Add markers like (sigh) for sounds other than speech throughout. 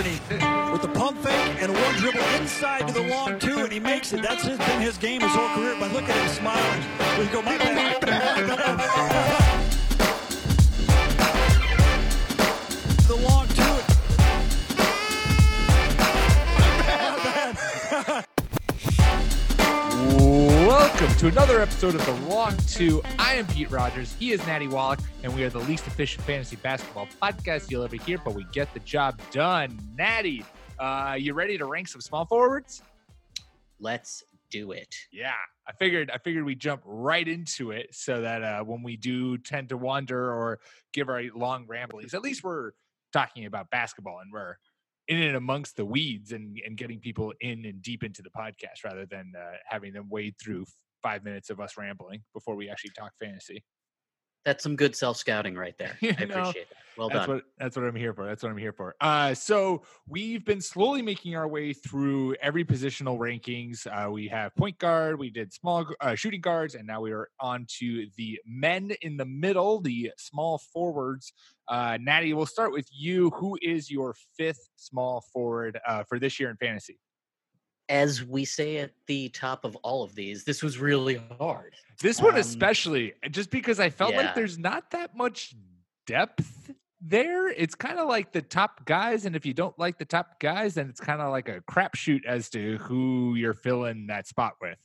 With the pump fake and one dribble inside to the long two, and he makes it. That's been his game his whole career. But look at him smiling. We go, my bad. Welcome to another episode of The Long Two. I am Pete Rogers. He is Natty Wallach, and we are the least efficient fantasy basketball podcast you'll ever hear, but we get the job done. Natty, uh, you ready to rank some small forwards? Let's do it. Yeah, I figured I figured we jump right into it so that uh, when we do tend to wander or give our long ramblings, at least we're talking about basketball and we're in and amongst the weeds and, and getting people in and deep into the podcast rather than uh, having them wade through five minutes of us rambling before we actually talk fantasy. That's some good self scouting right there. (laughs) I know, appreciate that. Well that's done. what that's what I'm here for. That's what I'm here for. Uh, so we've been slowly making our way through every positional rankings. Uh, we have point guard, we did small uh, shooting guards, and now we are on to the men in the middle, the small forwards. Uh, Natty, we'll start with you. Who is your fifth small forward uh, for this year in fantasy? As we say at the top of all of these, this was really hard. This one Um, especially, just because I felt like there's not that much depth there. It's kind of like the top guys, and if you don't like the top guys, then it's kind of like a crapshoot as to who you're filling that spot with.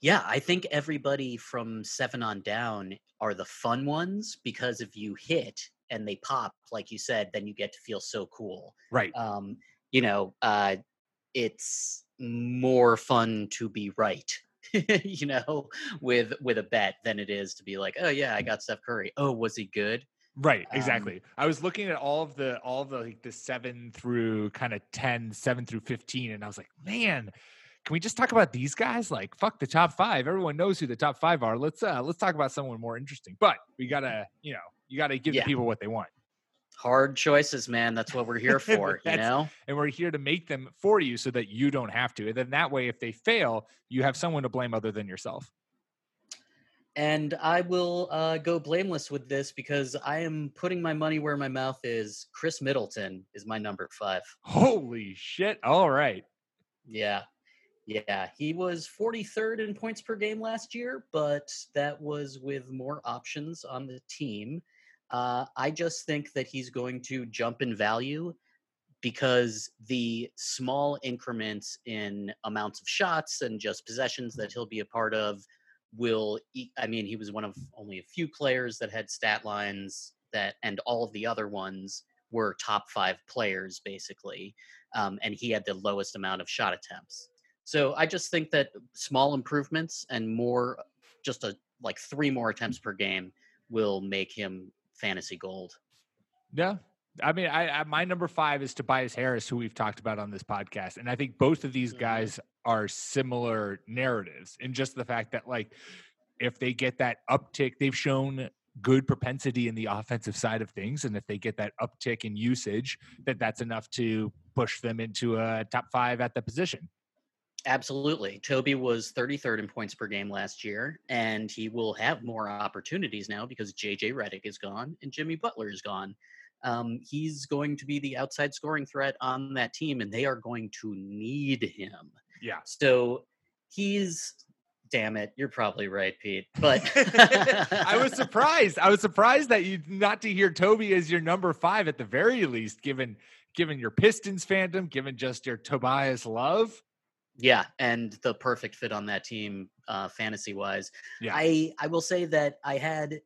Yeah, I think everybody from seven on down are the fun ones because if you hit and they pop, like you said, then you get to feel so cool. Right. Um, you know, uh, it's more fun to be right. (laughs) you know, with with a bet than it is to be like, oh yeah, I got Steph Curry. Oh, was he good? Right, Um, exactly. I was looking at all of the all of the like the seven through kind of 10, 7 through 15, and I was like, man, can we just talk about these guys? Like, fuck the top five. Everyone knows who the top five are. Let's uh let's talk about someone more interesting. But we gotta, you know, you gotta give Yeah. the people what they want. Hard choices, man. That's what we're here (laughs) for, you know? and we're here to make them for you so that you don't have to. And then that way, if they fail, you have someone to blame other than yourself. And I will uh, go blameless with this because I am putting my money where my mouth is. Khris Middleton is my number five. Holy shit. All right. Yeah. Yeah. He was 43rd in points per game last year, but that was with more options on the team. Uh, I just think that he's going to jump in value because the small increments in amounts of shots and just possessions that he'll be a part of will I mean he was one of only a few players that had stat lines that and all of the other ones were top 5 players basically um, and he had the lowest amount of shot attempts. So I just think that small improvements and more just a like 3 more attempts per game will make him fantasy gold. Yeah. I mean, I, I my number five is Tobias Harris, who we've talked about on this podcast, and I think both of these Mhm. guys are similar narratives in just the fact that, like, if they get that uptick, they've shown good propensity in the offensive side of things, and if they get that uptick in usage, that that's enough to push them into a top five at the position. Absolutely. Toby was 33rd in points per game last year, and he will have more opportunities now because JJ Redick is gone and Jimmy Butler is gone. Um, he's going to be the outside scoring threat on that team, and they are going to need him. Yeah. So he's, damn it, you're probably right, Pete. But (laughs) I was (laughs) surprised. I was surprised that you not to hear Toby as your number five at the very least, given given your Pistons fandom, given just your Tobias love. Yeah, and the perfect fit on that team, uh, fantasy wise. Yeah. I I will say that I had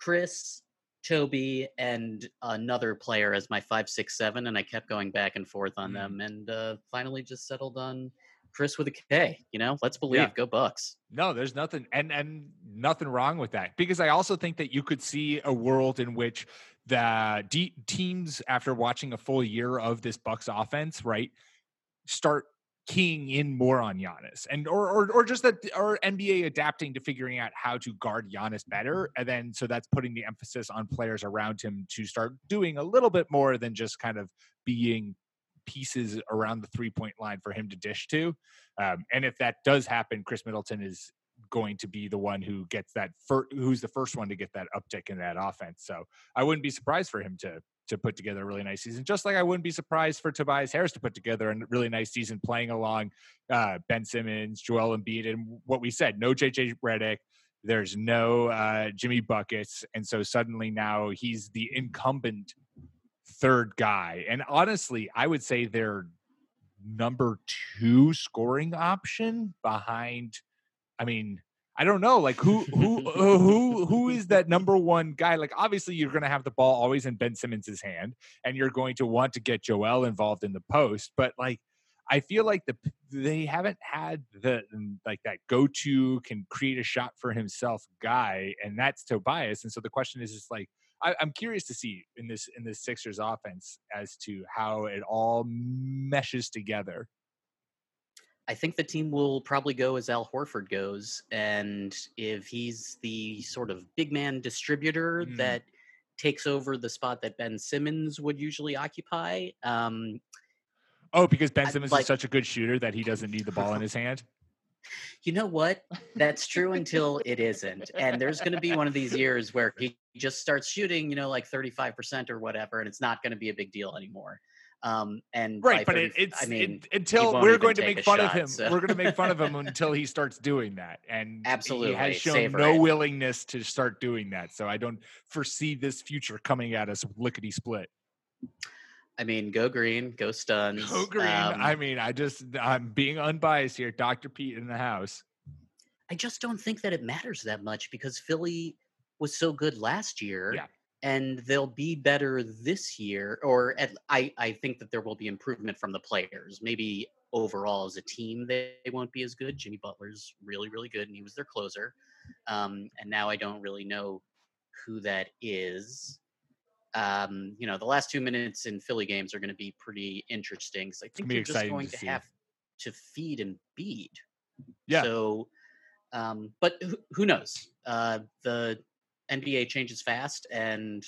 Khris, Toby, and another player as my five, six, seven, and I kept going back and forth on Mm. them, and uh, finally just settled on Khris with a K. You know, let's believe. Yeah. Go Bucks. No, there's nothing and and nothing wrong with that because I also think that you could see a world in which the de- teams after watching a full year of this Bucks offense, right, start keying in more on Giannis and or or or just that or NBA adapting to figuring out how to guard Giannis better. And then so that's putting the emphasis on players around him to start doing a little bit more than just kind of being pieces around the three point line for him to dish to. Um, and if that does happen, Khris Middleton is going to be the one who gets that fir- who's the first one to get that uptick in that offense. So I wouldn't be surprised for him to to put together a really nice season. Just like I wouldn't be surprised for Tobias Harris to put together a really nice season playing along uh, Ben Simmons, Joel Embiid, and what we said, no JJ Redick. There's no uh, Jimmy Buckets. And so suddenly now he's the incumbent third guy. And honestly, I would say they're number two scoring option behind, I mean, I don't know, like who who (laughs) uh, who who is that number one guy? Like obviously you're going to have the ball always in Ben Simmons's hand, and you're going to want to get Joel involved in the post. But like I feel like the they haven't had the mm, like that go to can create a shot for himself guy, and that's Tobias. And so the question is, is like I, I'm curious to see in this in this Sixers offense as to how it all meshes together. I think the team will probably go as Al Horford goes. And if he's the sort of big man distributor Mm. that takes over the spot that Ben Simmons would usually occupy, um, Oh, because Ben Simmons like- is such a good shooter that he doesn't need the ball in (laughs) his hand. you know what? That's true until it isn't. And there's going to be one of these years where he just starts shooting, you know, like 35% or whatever, and it's not going to be a big deal anymore. Um, and Right, but it, it's I mean, it, until we're going to make fun of him. so- We're going to make fun of (laughs) him until he starts doing that, and he Absolutely, has shown savor no it. willingness to start doing that. So I don't foresee this future coming at us lickety split. I mean, go green, go stuns. Go green. Um, I mean, I just I'm being unbiased here. Doctor Pete in the house. I just don't think that it matters that much because Philly was so good last year. Yeah. And they'll be better this year, or at, I, I think that there will be improvement from the players. Maybe overall as a team, they, they won't be as good. Jimmy Butler's really, really good, and he was their closer. Um, and now I don't really know who that is. Um, you know, the last two minutes in Philly games are going to be pretty interesting. 'cause I think you're just going to to have to feed and beat. Yeah. So, um, but who, who knows? Uh, the NBA changes fast, and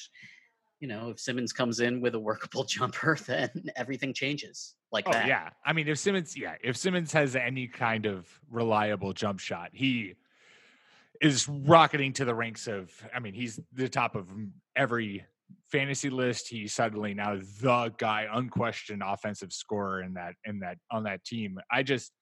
you know, if Simmons comes in with a workable (laughs) jumper, then everything changes like Oh that. yeah, I mean, if Simmons, yeah, if Simmons has any kind of reliable jump shot, he is rocketing to the ranks of. I mean, he's the top of every fantasy list. He's suddenly now the guy, unquestioned offensive scorer in that in that on that team. I just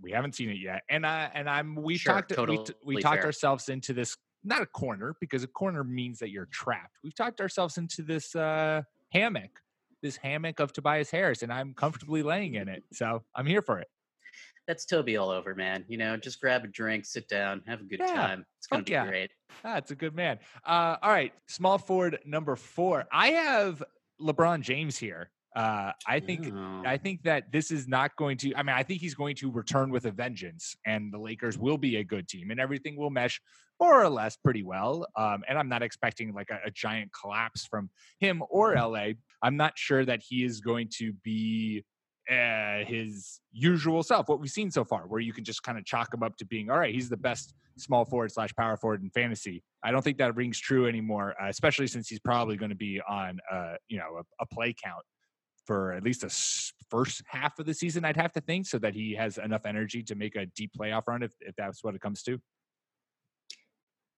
we haven't seen it yet, and I and I'm we Sure, talked we, we talked fair. ourselves into this not a corner because a corner means that you're trapped. We've talked ourselves into this uh hammock this hammock of Tobias Harris, and I'm comfortably laying in it. So I'm here for it. That's Toby all over, man. You know, just grab a drink, sit down, have a good Yeah, time. It's gonna be yeah. great. Ah, it's a good man. Uh, all right, small forward number four. I have LeBron James here. Uh, I think Oh. I think that this is not going to. I mean, I think he's going to return with a vengeance, and the Lakers will be a good team, and everything will mesh more or less pretty well. Um, and I'm not expecting like a, a giant collapse from him or LA. I'm not sure that he is going to be uh, his usual self. What we've seen so far, where you can just kind of chalk him up to being all right. He's the best small forward slash power forward in fantasy. I don't think that rings true anymore, uh, especially since he's probably going to be on, uh, you know, a, a play count for at least a first half of the season. I'd have to think so that he has enough energy to make a deep playoff run if, if that's what it comes to.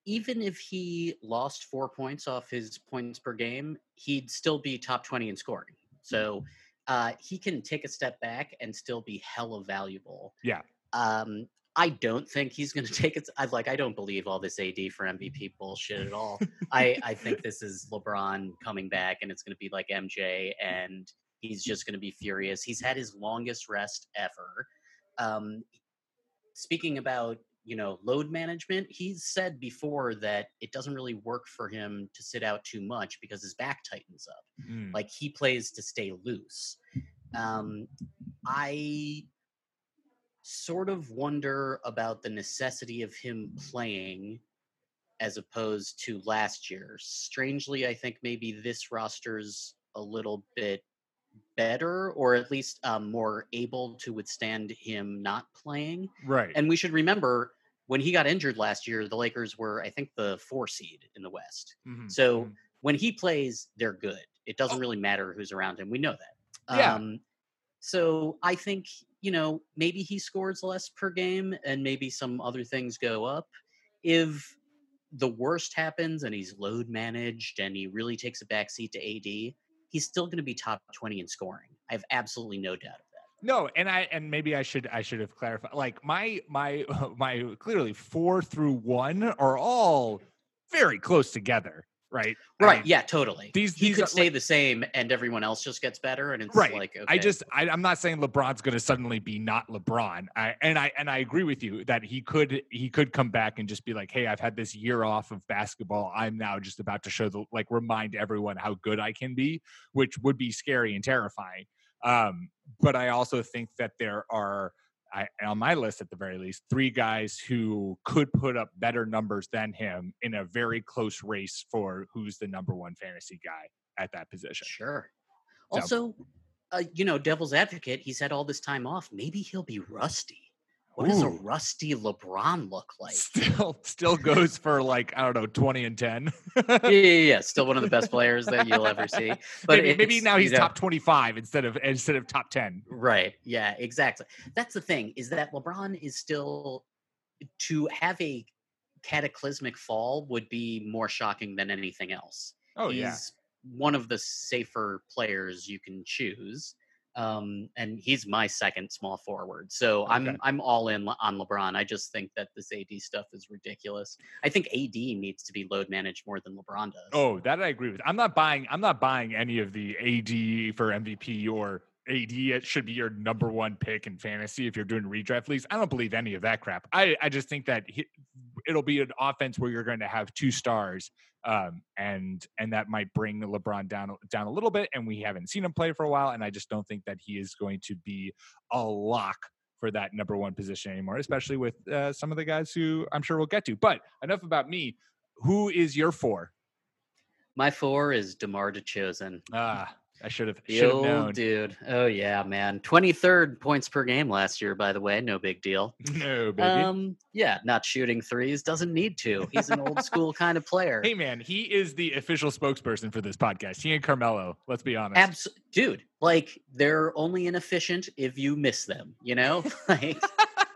even if he lost four points off his points per game, he'd still be top 20 in scoring. So uh, he can take a step back and still be hella valuable. Yeah. Um, I don't think he's going (laughs) to take it. I like. I don't believe all this AD for MVP bullshit at all. I I think (laughs) this is LeBron coming back, and it's going to be like MJ, and he's just going to be furious. He's had his longest rest ever. Um, speaking about you know load management, he's said before that it doesn't really work for him to sit out too much because his back tightens up Mm. like he plays to stay loose um i sort of wonder about the necessity of him playing as opposed to last year. Strangely, I think maybe this roster's a little bit better or at least um, more able to withstand him not playing. Right. And we should remember when he got injured last year, the Lakers were, I think, the four seed in the West. Mhm, So mhm. when he plays, they're good. It doesn't really matter who's around him. We know that. Yeah. Um, so I think, you know, maybe he scores less per game and maybe some other things go up. If the worst happens and he's load managed and he really takes a backseat to AD, he's still going to be top 20 in scoring. I have absolutely no doubt of that. No, and I and maybe I should I should have clarified. Like my my (laughs) my clearly four through one are all very close together, right? I Right. mean, yeah, totally. these- he these could are, stay like- the same and everyone else just gets better. And it's right. like, okay. I just I, I'm not saying LeBron's going to suddenly be not LeBron. I, and I and I agree with you that he could he could come back and just be like, hey, I've had this year off of basketball. I'm now just about to show the like remind everyone how good I can be, which would be scary and terrifying. Um, but I also think that there are. I, on my list, at the very least, three guys who could put up better numbers than him in a very close race for who's the number one fantasy guy at that position. Sure. So- Also, uh, you know, devil's advocate, he's had all this time off. Maybe he'll be rusty. What does a rusty LeBron look like? Still, still goes for like I don't know, twenty and ten. yeah, yeah, yeah. Still one of the best players that you'll ever see. But maybe, maybe now you he's know- top twenty-five instead of instead of top ten. Right. Yeah, exactly. That's the thing is that LeBron is still to have a cataclysmic fall would be more shocking than anything else. Oh he's yeah, one of the safer players you can choose. Um, and he's my second small forward. So Okay. I'm I'm all in on LeBron. I just think that this AD stuff is ridiculous. I think AD needs to be load managed more than LeBron does. Oh, that I agree with. I'm not buying. I'm not buying any of the AD for MVP or AD. It should be your number one pick in fantasy if you're doing redraft leagues. I don't believe any of that crap. I I just think that he, it'll be an offense where you're going to have two stars, um, and and that might bring LeBron down down a little bit. And we haven't seen him play for a while, and I just don't think that he is going to be a lock for that number one position anymore, especially with uh, some of the guys who I'm sure we'll get to. But enough about me. Who is your four? My four is DeMar DeRozan. Ah, I should have should have known. dude. Oh yeah, man. 23rd points per game last year, by the way. No big deal. (laughs) No, baby. Um, yeah, not shooting threes. Doesn't need to. He's an old school kind of player. hey man, he is the official spokesperson for this podcast. He and Carmelo. Let's be honest. Abs- dude, like they're only inefficient if you miss them, you know? (laughs) like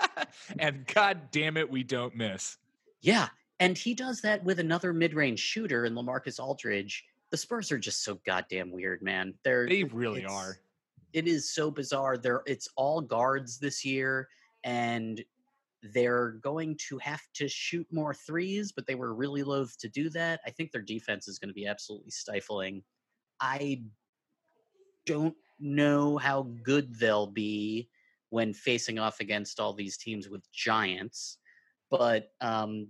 (laughs) and god damn it, we don't miss. yeah, and he does that with another mid-range shooter in LaMarcus Aldridge. The Spurs are just so goddamn weird, man. They're They really are. It is so bizarre. They're it's all guards this year and they're going to have to shoot more threes, but they were really loath to do that. I think their defense is going to be absolutely stifling. I don't know how good they'll be when facing off against all these teams with giants, but um,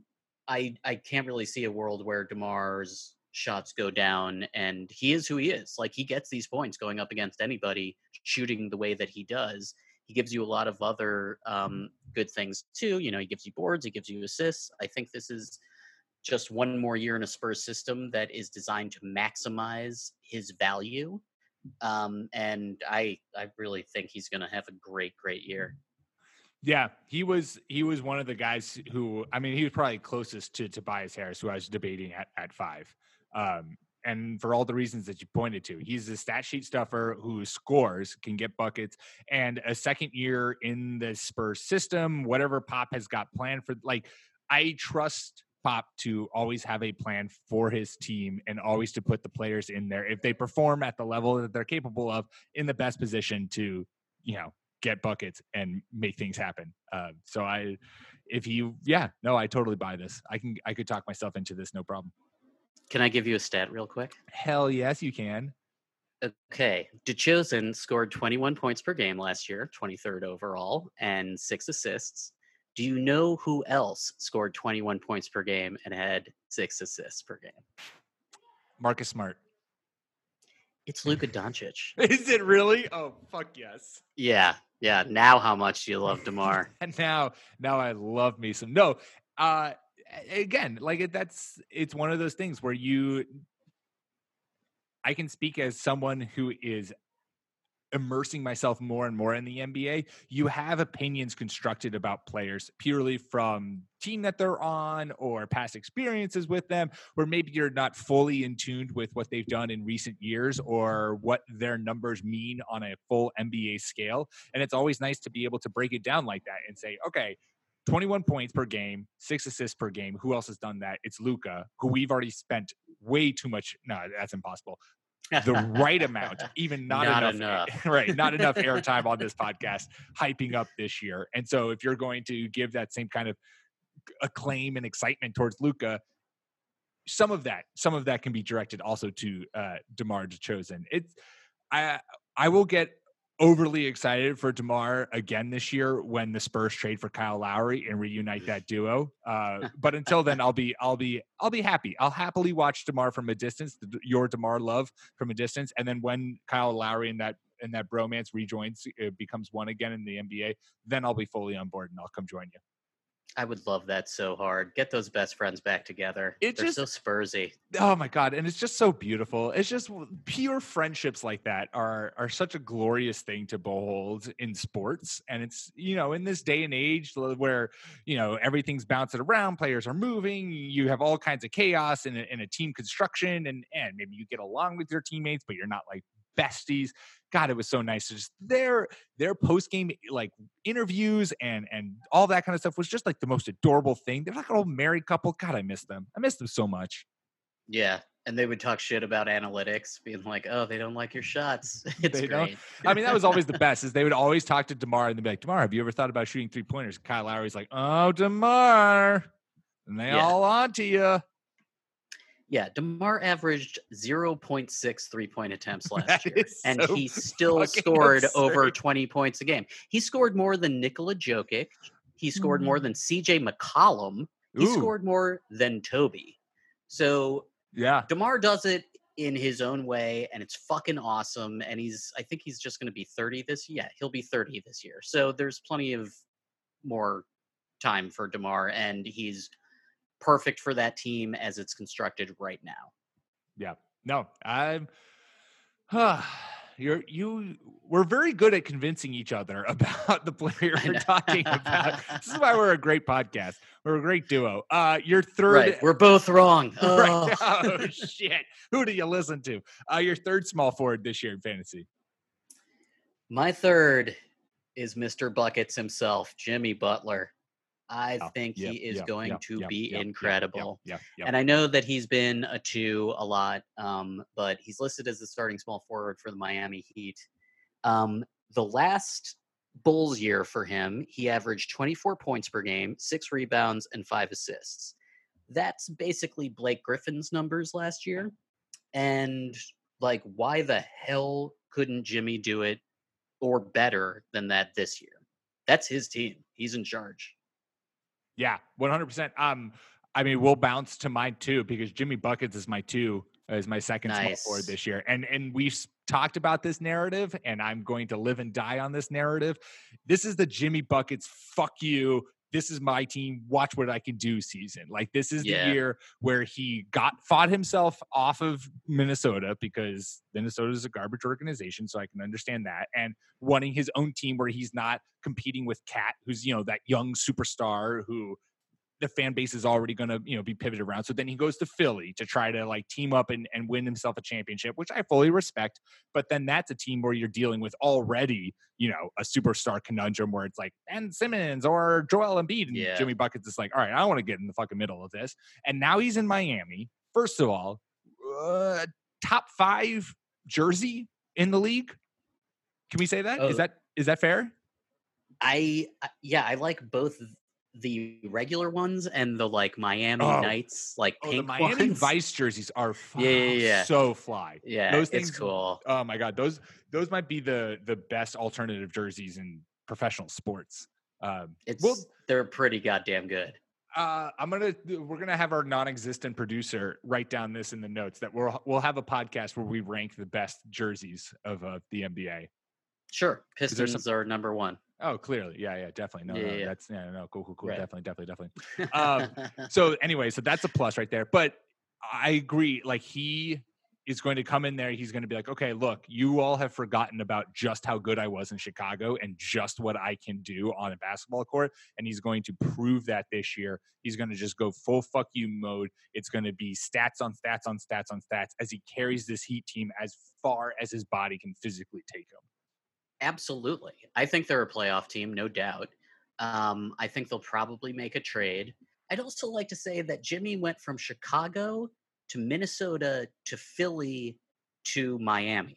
I I can't really see a world where Demar's shots go down and he is who he is. Like he gets these points going up against anybody shooting the way that he does. He gives you a lot of other um, good things too. You know, he gives you boards, he gives you assists. I think this is just one more year in a Spurs system that is designed to maximize his value. Um, and I I really think he's going to have a great great year. Yeah, he was he was one of the guys who I mean he was probably closest to Tobias Harris, who I was debating at at five. Um, and for all the reasons that you pointed to, he's a stat sheet stuffer who scores, can get buckets, and a second year in the Spurs system, whatever Pop has got planned for. Like, I trust Pop to always have a plan for his team and always to put the players in there if they perform at the level that they're capable of in the best position to, you know, get buckets and make things happen. Uh, so I, if you, yeah, no, I totally buy this. I can, I could talk myself into this, no problem. Can I give you a stat real quick? Hell yes, you can. Okay, DeRozan scored 21 points per game last year, 23rd overall, and six assists. Do you know who else scored 21 points per game and had six assists per game? Marcus Smart. It's Luka Doncic. (laughs) Is it really? Oh, fuck yes. Yeah, yeah. Now, how much do you love Demar? And (laughs) now, now I love me some. No, uh, again, like it, that's it's one of those things where you I can speak as someone who is immersing myself more and more in the NBA, you have opinions constructed about players purely from team that they're on or past experiences with them, or maybe you're not fully in tune with what they've done in recent years or what their numbers mean on a full NBA scale. And it's always nice to be able to break it down like that and say, okay, 21 points per game, six assists per game. Who else has done that? It's Luka, who we've already spent way too much. No, that's impossible (laughs) the right amount, even not, Not enough, enough. (laughs) right? Not enough (laughs) airtime on this podcast, hyping up this year. And so, if you're going to give that same kind of acclaim and excitement towards Luka, some of that, some of that can be directed also to uh, Demar Derozan. It's, I, I will get overly excited for Demar again this year when the Spurs trade for Kyle Lowry and reunite that duo. Uh, (laughs) but until then, I'll be I'll be I'll be happy. I'll happily watch Demar from a distance, the, your Demar love from a distance, and then when Kyle Lowry and that and that bromance rejoins, it becomes one again in the NBA, then I'll be fully on board and I'll come join you. I would love that so hard. Get those best friends back together. It They're just- so Spursy. Oh my god, and it's just so beautiful. It's just pure friendships like that are are such a glorious thing to behold in sports. And it's, you know, in this day and age where, you know, everything's bouncing around, players are moving, you have all kinds of chaos in a, in a team construction and and maybe you get along with your teammates, but you're not like besties. God, it was so nice just their their post game eh, like interviews and and all that kind of stuff was just like the most adorable thing. They're like an old married couple. God, I miss them. I miss them so much. Yeah. And they would talk shit about analytics, being like, oh, they don't like your shots. (laughs) It's They great. I mean, that was always the best. Is they would always talk to Demar and they'd be like, "Demar, have you ever thought about shooting three pointers?" Kyle Lowry's like, "Oh, Demar," and they Yeah. all on to you. Yeah. DeMar averaged 0.6 three point attempts (laughs) last year. And so he still scored over 20 points a game. He scored more than Nikola Jokic. He scored more than CJ McCollum. He Mm. Ooh, scored more than Toby. So yeah, DeMar does it in his own way, and it's fucking awesome. And he's, I think he's just going to be 30 this year. Yeah, he'll be 30 this year. So there's plenty of more time for DeMar, and he's perfect for that team as it's constructed right now. yeah. No, I'm. you're you. We're very good at convincing each other (laughs) about the player we're talking about. this is why we're a great podcast. We're a great duo. Uh, your third. Right. We're both wrong. (laughs) Right. Ugh. Oh (laughs) shit! Who do you listen to? Uh, your third small forward this year in fantasy. My third is Mr. Buckets himself, Jimmy Butler. I Oh, think yep, he is yep, going to be incredible. And I know that he's been a two a lot, um, but he's listed as the starting small forward for the Miami Heat. Um, the last Bulls year for him, he averaged 24 points per game, six rebounds, and five assists. That's basically Blake Griffin's numbers last year. And like, why the hell couldn't Jimmy do it or better than that this year? That's his team. He's in charge. Yeah, one hundred percent. Um, I mean, we'll bounce to mine too because Jimmy buckets is my two, is my second small forward this year, and and we've talked about this narrative, and I'm going to live and die on this narrative. This is the Jimmy buckets. Fuck you. This is my team. Watch what I can do. Season like this is Yeah. the year where he got fought himself off of Minnesota because Minnesota is a garbage organization, so I can understand that. And wanting his own team where he's not competing with KAT, who's you know that young superstar who the fan base is already going to you know be pivoted around. So then he goes to Philly to try to like team up and, and win himself a championship, which I fully respect. But then that's a team where you're dealing with already you know a superstar conundrum where it's like Ben Simmons or Joel Embiid and Yeah. Jimmy Buckets is like, all right, I want to get in the fucking middle of this. And now he's in Miami. First of all, uh, top five jersey in the league. Can we say that? Is Oh. that is that fair? I- yeah, I like both the regular ones and the like Miami Oh. Nights, like Oh, the pink (laughs) Miami ones. Vice jerseys are Yeah, yeah, yeah. so fly. Yeah, those it's things- cool. Oh my god, those those might be the the best alternative jerseys in professional sports. Um, It's well, they're pretty goddamn good. uh, I'm gonna we're gonna have our non-existent producer write down this in the notes that we'll we'll have a podcast where we rank the best jerseys of uh, the NBA. Sure, there some- Pistons are number one. Oh, clearly, yeah, yeah, definitely. No, Yeah, no, yeah. that's yeah, no, cool, cool, cool. Right. Definitely, definitely, definitely. Um, (laughs) so anyway, so that's a plus right there. But I agree. Like he is going to come in there. He's going to be like, okay, look, you all have forgotten about just how good I was in Chicago and just what I can do on a basketball court. And he's going to prove that this year. He's going to just go full fuck you mode. It's going to be stats on stats on stats on stats as he carries this Heat team as far as his body can physically take him. Absolutely. I think they're a playoff team, no doubt. Um, I think they'll probably make a trade. I'd also like to say that Jimmy went from Chicago to Minnesota to Philly to Miami.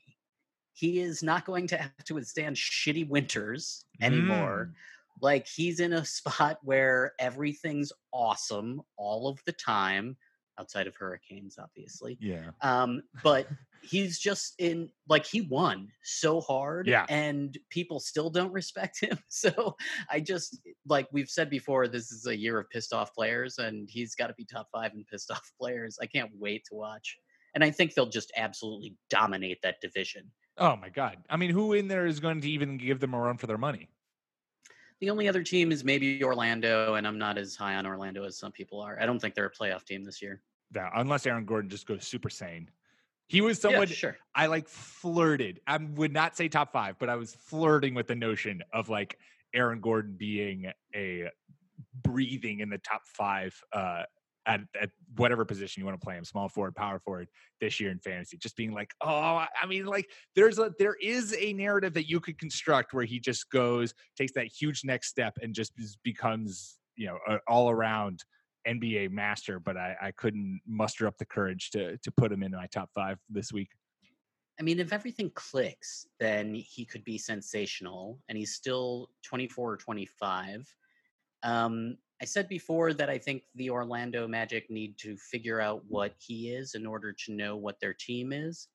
He is not going to have to withstand shitty winters anymore. Like he's in a spot where everything's awesome all of the time, outside of hurricanes, obviously. Yeah. Um, but he's just in like he won so hard Yeah. and people still don't respect him. (laughs) So I just like we've said before, this is a year of pissed off players, and he's got to be top five in pissed (laughs) off players. I can't wait to watch. And I think they'll just absolutely dominate that division. Oh my god. I mean, who in there is going to even give them a run for their money? The only other team is maybe Orlando, and I'm not as high on Orlando as some people are. I don't think they're a playoff team this year. Yeah, unless Aaron Gordon just goes Super Saiyan. He was Yeah, someone sure. I like flirted. I would not say top five, but I was flirting with the notion of like Aaron Gordon being a breathing in the top five uh, at, at whatever position you want to play him, small forward, power forward this year in fantasy. Just being like, oh, I mean, like there's a there is a narrative that you could construct where he just goes, takes that huge next step, and just becomes you know an all around NBA master. But I, I couldn't muster up the courage to to put him in my top five this week. I mean, if everything clicks, then he could be sensational, and he's still 24 or 25. Um, I said before that I think the Orlando Magic need to figure out what he is in order to know what their team is.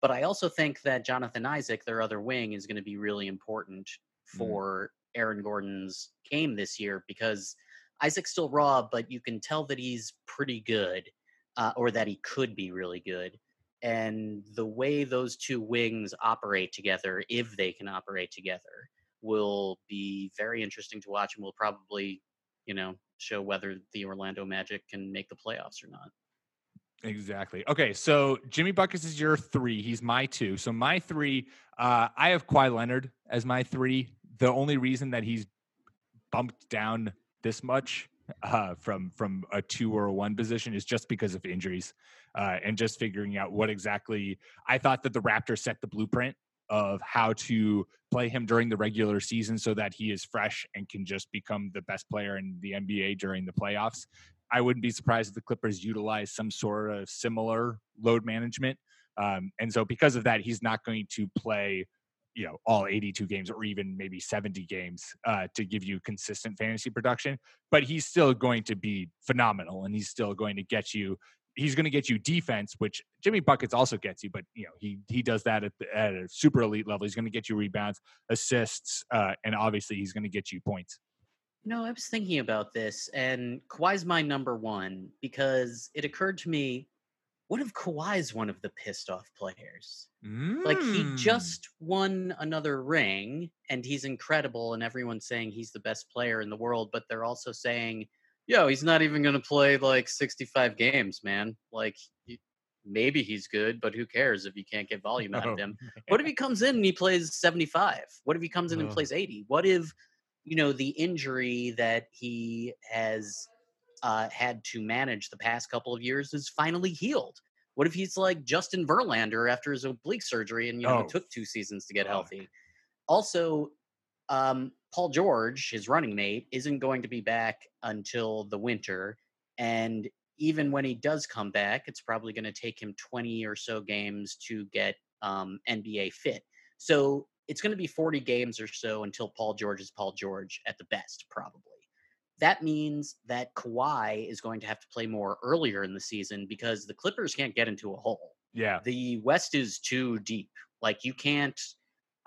But I also think that Jonathan Isaac, their other wing, is going to be really important for Aaron Gordon's game this year because Isaac's still raw, but you can tell that he's pretty good, uh, or that he could be really good and the way those two wings operate together, if they can operate together, will be very interesting to watch and will probably, you know, show whether the Orlando Magic can make the playoffs or not. Exactly. Okay, so Jimmy Buckets is your three. He's my two. So my three, uh, I have Kawhi Leonard as my three. The only reason that he's bumped down this much uh, from from a two or a one position is just because of injuries uh, and just figuring out what exactly. I thought that the Raptors set the blueprint of how to play him during the regular season so that he is fresh and can just become the best player in the NBA during the playoffs. I wouldn't be surprised if the Clippers utilize some sort of similar load management. Um, and so, because of that, he's not going to play, you know, all 82 games or even maybe 70 games uh, to give you consistent fantasy production. But he's still going to be phenomenal, and he's still going to get you. He's going to get you defense, which Jimmy Buckets also gets you, but you know he he does that at, the, at a super elite level. He's going to get you rebounds, assists, uh, and obviously he's going to get you points. No, I was thinking about this, and Kawhi's my number one because it occurred to me what if Kawhi's one of the pissed off players? Like, he Mm. just won another ring, and he's incredible, and everyone's saying he's the best player in the world, but they're also saying, yo, he's not even going to play like 65 games, man. Like, maybe he's good, but who cares if you can't get (laughs) volume out Oh, of him? What if he comes in and he plays 75? What if he comes in and plays 80? What if, you know, the injury that he has uh, had to manage the past couple of years is finally healed? What if he's like Justin Verlander after his oblique surgery and, you know, Oh, it took two seasons to get healthy? Also, um, Paul George, his running mate, isn't going to be back until the winter. And even when he does come back, it's probably going to take him 20 or so games to get um, NBA fit. So it's going to be 40 games or so until Paul George is Paul George at the best, probably. That means that Kawhi is going to have to play more earlier in the season because the Clippers can't get into a hole. Yeah. The West is too deep. Like you can't.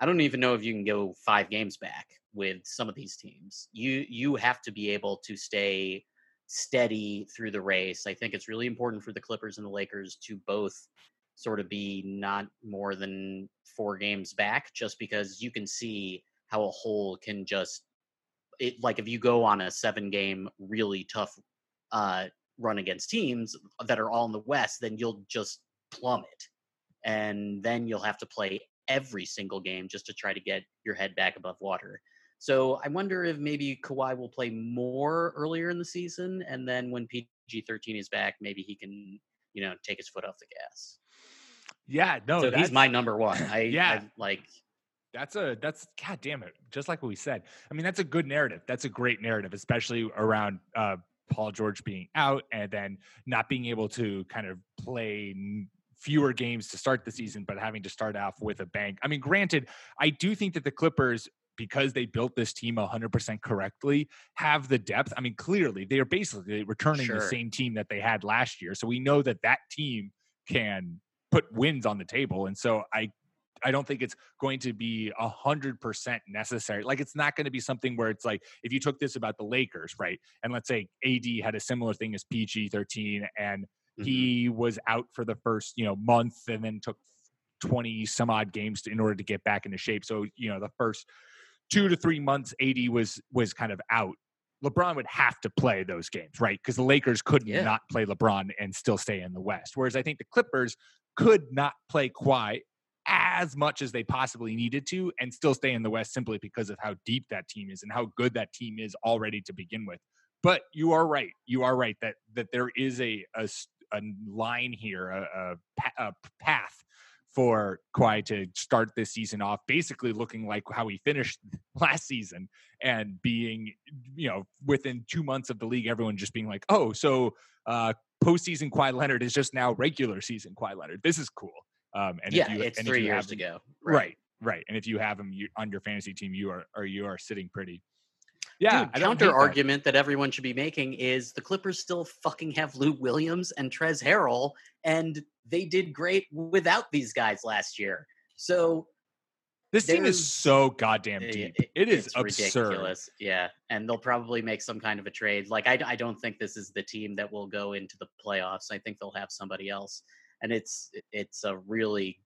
I don't even know if you can go five games back with some of these teams. You you have to be able to stay steady through the race. I think it's really important for the Clippers and the Lakers to both sort of be not more than four games back, just because you can see how a whole can just it like if you go on a seven game really tough uh, run against teams that are all in the West, then you'll just plummet, and then you'll have to play every single game just to try to get your head back above water. So I wonder if maybe Kawhi will play more earlier in the season, and then when PG thirteen is back, maybe he can you know take his foot off the gas. Yeah, no, so he's my number one. (laughs) I Yeah. I, like That's a that's god damn it. Just like what we said. I mean, that's a good narrative. That's a great narrative, especially around uh Paul George being out and then not being able to kind of play fewer games to start the season, but having to start off with a bang. I mean, granted, I do think that the Clippers, because they built this team 100% correctly, have the depth. I mean, clearly, they are basically returning the same team that they had last year. So we know that that team can put wins on the table. And so I I don't think it's going to be a hundred percent necessary. Like it's not going to be something where it's like if you took this about the Lakers, right? And let's say AD had a similar thing as PG thirteen, and mhm. he was out for the first you know month, and then took twenty some odd games to, in order to get back into shape. So you know the first two to three months, AD was was kind of out. LeBron would have to play those games, right? Because the Lakers could Yeah. not play LeBron and still stay in the West. Whereas I think the Clippers could not play Kawhi as much as they possibly needed to and still stay in the West simply because of how deep that team is and how good that team is already to begin with. But you are right. You are right that that there is a a, a line here, a, a, a path for Kawhi to start this season off, basically looking like how he finished (laughs) last season and being, you know, within two months of the league, everyone just being like, oh, so uh, postseason Kawhi Leonard is just now regular season Kawhi Leonard. This is cool. Um, and if yeah, you, it's and if three you years have go. Right. right, And if you have him you, on your fantasy team, you are or you are sitting pretty. Yeah, Dude, I don't hate counter argument that. everyone should be making is the Clippers still fucking have Lou Williams and Trez Harrell, and they did great without these guys last year. So This team is so goddamn deep. i- It is absurd. ridiculous. Yeah, and they'll probably make some kind of a trade. Like I, I don't think this is the team that will go into the playoffs. I think they'll have somebody else, and it's it's a really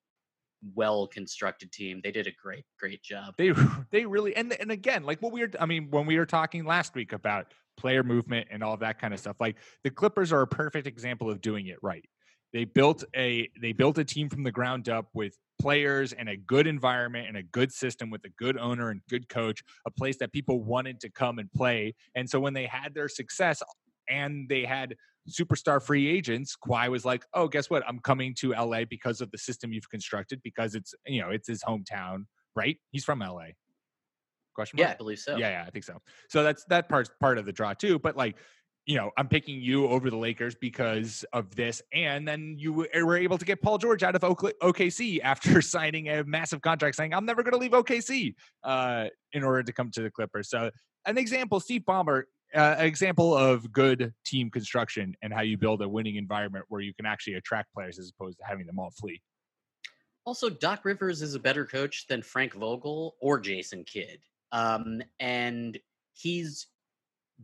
well constructed team. They did a great great job. They they really and and again, like what we were I mean, when we were talking last week about player movement and all that kind of stuff, like the Clippers are a perfect example of doing it right. They built a they built a team from the ground up with players and a good environment and a good system with a good owner and good coach, a place that people wanted to come and play. And so when they had their success and they had superstar free agents, Kawhi was like, "Oh, guess what? I'm coming to LA because of the system you've constructed because it's, you know, it's his hometown, right? He's from LA." Question mark? Yeah, I believe so. Yeah, yeah, I think so. So that's that part's part of the draw too. But like, you know, I'm picking you over the Lakers because of this, and then you were able to get Paul George out of OKC after (laughs) signing a massive contract, saying I'm never going to leave OKC uh, in order to come to the Clippers. So an example, Steve Ballmer. Uh, an example of good team construction and how you build a winning environment where you can actually attract players as opposed to having them all flee. Also, Doc Rivers is a better coach than Frank Vogel or Jason Kidd. Um, and he's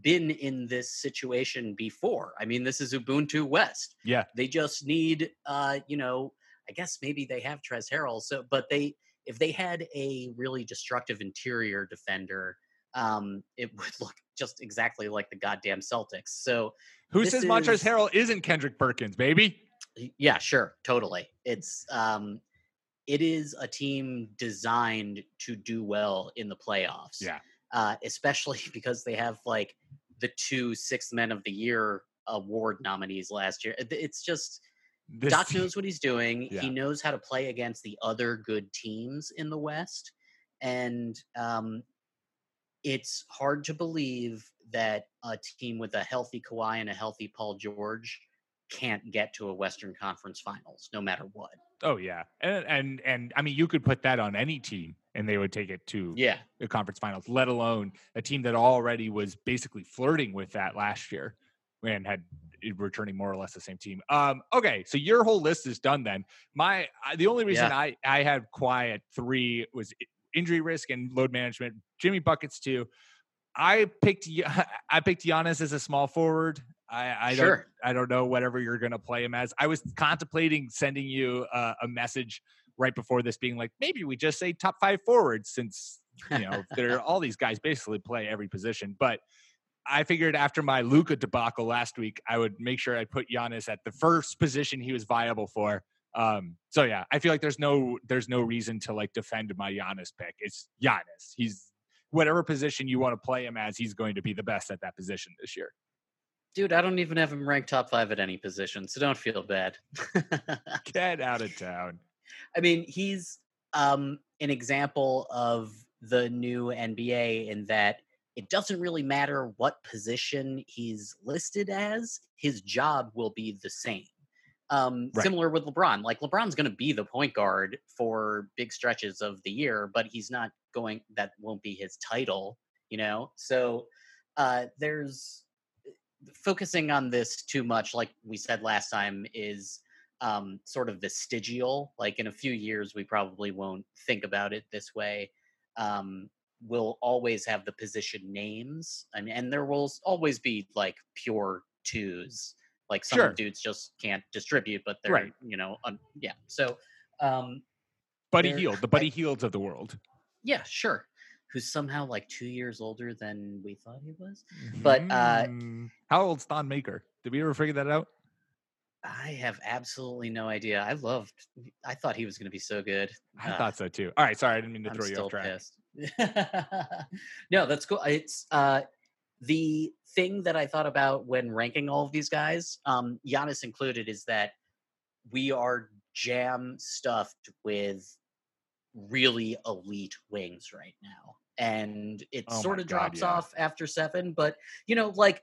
been in this situation before. I mean, this is Ubuntu West. Yeah. They just need, uh, you know, I guess maybe they have Trez Harrell. So, but they, if they had a really destructive interior defender, um, it (laughs) would look just exactly like the goddamn Celtics. So, Who says Montrezl Harrell isn't Kendrick Perkins, baby? Yeah, sure, totally. It's um it is a team designed to do well in the playoffs. Yeah. Uh especially (laughs) because they have like the two sixth men of the year award nominees last year. It's just This Doc (laughs) knows what he's doing. Yeah. He knows how to play against the other good teams in the West. And um, it's hard to believe that a team with a healthy Kawhi and a healthy Paul George can't get to a Western Conference Finals, no matter what. Oh yeah, and and and I mean, you could put that on any team, and they would take it to Yeah. the conference finals. Let alone a team that already was basically flirting with that last year, and had returning more or less the same team. Um, okay, so your whole list is done. Then my the only reason Yeah. I I had quiet three was injury risk and load management. Jimmy buckets too. I picked (laughs) I picked Giannis as a small forward. I, I don't I don't know whatever you're going to play him as. I was contemplating sending you uh, a message right before this, being like, maybe we just say top five forwards since you know, (laughs) there are all these guys basically play every position. But I figured after my Luka debacle last week, I would make sure I put Giannis at the first position he was viable for. Um, so yeah, I feel like there's no there's no reason to like defend my Giannis pick. It's Giannis. He's whatever position you want to play him as, he's going to be the best at that position this year. Dude, I don't even have him ranked top five at any position, so don't feel bad. (laughs) Get out of town. I mean, he's um, an example of the new NBA in that it doesn't really matter what position he's listed as, his job will be the same. Um, Right. Similar with LeBron. Like, LeBron's going to be the point guard for big stretches of the year, but he's not going, that won't be his title, you know? So uh, there's focusing on this too much, like we said last time, is um, sort of vestigial. Like in a few years, we probably won't think about it this way. Um, we'll always have the position names, I mean, and there will always be like pure twos. Like some Sure. dudes just can't distribute, but they're Right. you know, un- yeah. So, um, Buddy Hield, the Buddy Hields of the world. yeah, sure. Who's somehow like two years older than we thought he was. But, uh, Mm. how old's Thon Maker? Did we ever figure that out? I have absolutely no idea. I loved. I thought he was going to be so good. I Uh, thought so too. All right, sorry, I didn't mean to I'm throw you off track. (laughs) no, that's cool. It's uh, the thing that I thought about when ranking all of these guys, um, Giannis included, is that we are jam stuffed with really elite wings right now, and it Oh sort of God, drops yeah. off after seven. But you know, like.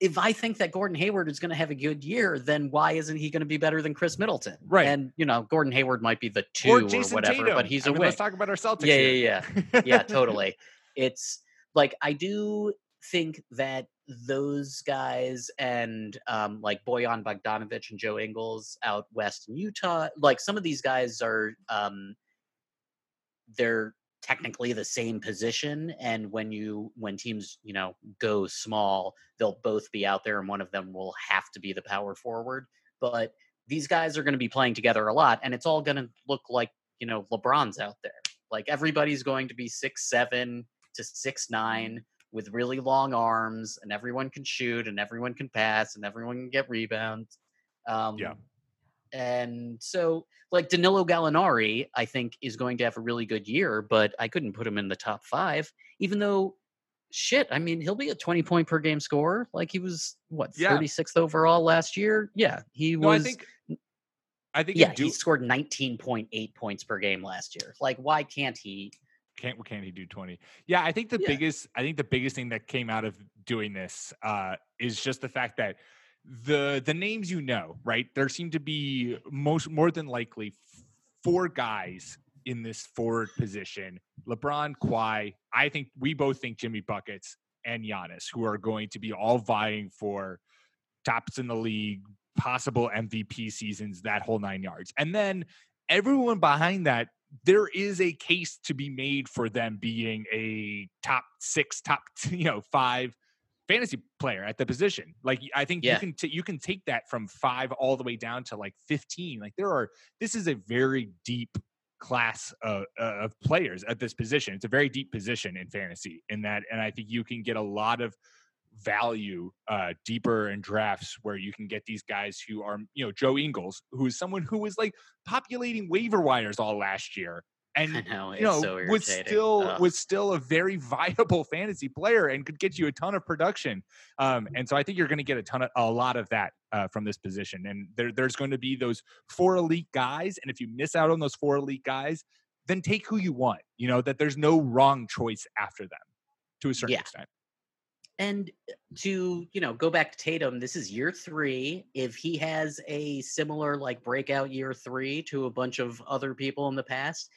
If I think that Gordon Hayward is going to have a good year, then why isn't he going to be better than Khris Middleton? Right. And you know, Gordon Hayward might be the two or or, whatever, Tatum. but he's I a mean, wing. Let's talk about our Celtics. Yeah, yeah, yeah yeah, totally. It's like I do think that those guys and um, like Bojan Bogdanovic and Joe Ingles out west in Utah, like some of these guys are um, they're technically the same position and when you when teams you know go small they'll both be out there and one of them will have to be the power forward but these guys are going to be playing together a lot and it's all going to look like you know lebron's out there. Like everybody's going to be six seven to six nine with really long arms and everyone can shoot and everyone can pass and everyone can get rebounds um Yeah. and so like Danilo Gallinari, I think is going to have a really good year, but I couldn't put him in the top five, even though shit, I mean, he'll be a 20 point per game scorer. Like he was what, Yeah. 36th overall last year? Yeah. He No, was I think. I think yeah, do, he scored 19.8 points per game last year. Like, why can't he? Can't can't he do 20 yeah i think the Yeah. biggest i think the biggest thing that came out of doing this uh is just the fact that the the names you know right there seem to be most more than likely four guys in this forward position lebron Kawhi. i think we both think jimmy buckets and Giannis, who are going to be all vying for tops in the league possible mvp seasons that whole nine yards and then everyone behind that there is a case to be made for them being a top six, top (laughs) you know five fantasy player at the position. Like I think Yeah. you can t- you can take that from five all the way down to like fifteen. Like there are this is a very deep class of, uh, of players at this position. It's a very deep position in fantasy in that, and I think you can get a lot of value uh deeper in drafts where you can get these guys who are you know Joe Ingles who is someone who was like populating waiver wires all last year and I know you know so was still Ugh. was still a very (laughs) viable fantasy player and could get you a ton of production. Um and so i think you're going to get a ton of a lot of that uh, from this position. And there, there's going to be those four elite guys and if you miss out on those four elite guys then take who you want you know that there's no wrong choice after them to a certain Yeah. extent And to you know go back to Tatum, this is year three. If he has a similar like breakout year three to a bunch of other people in the past,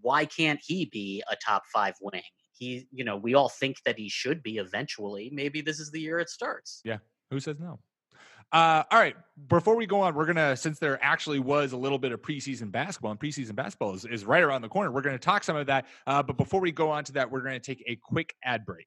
why can't he be a top five wing? He, you know, we all think that he should be eventually. Maybe this is the year it starts. Yeah. Who says no? Uh, all right. Before we go on, we're gonna since there actually was a little bit of preseason basketball, and preseason basketball is, is right around the corner. We're gonna talk some of that. Uh, but before we go on to that, we're gonna take a quick ad break.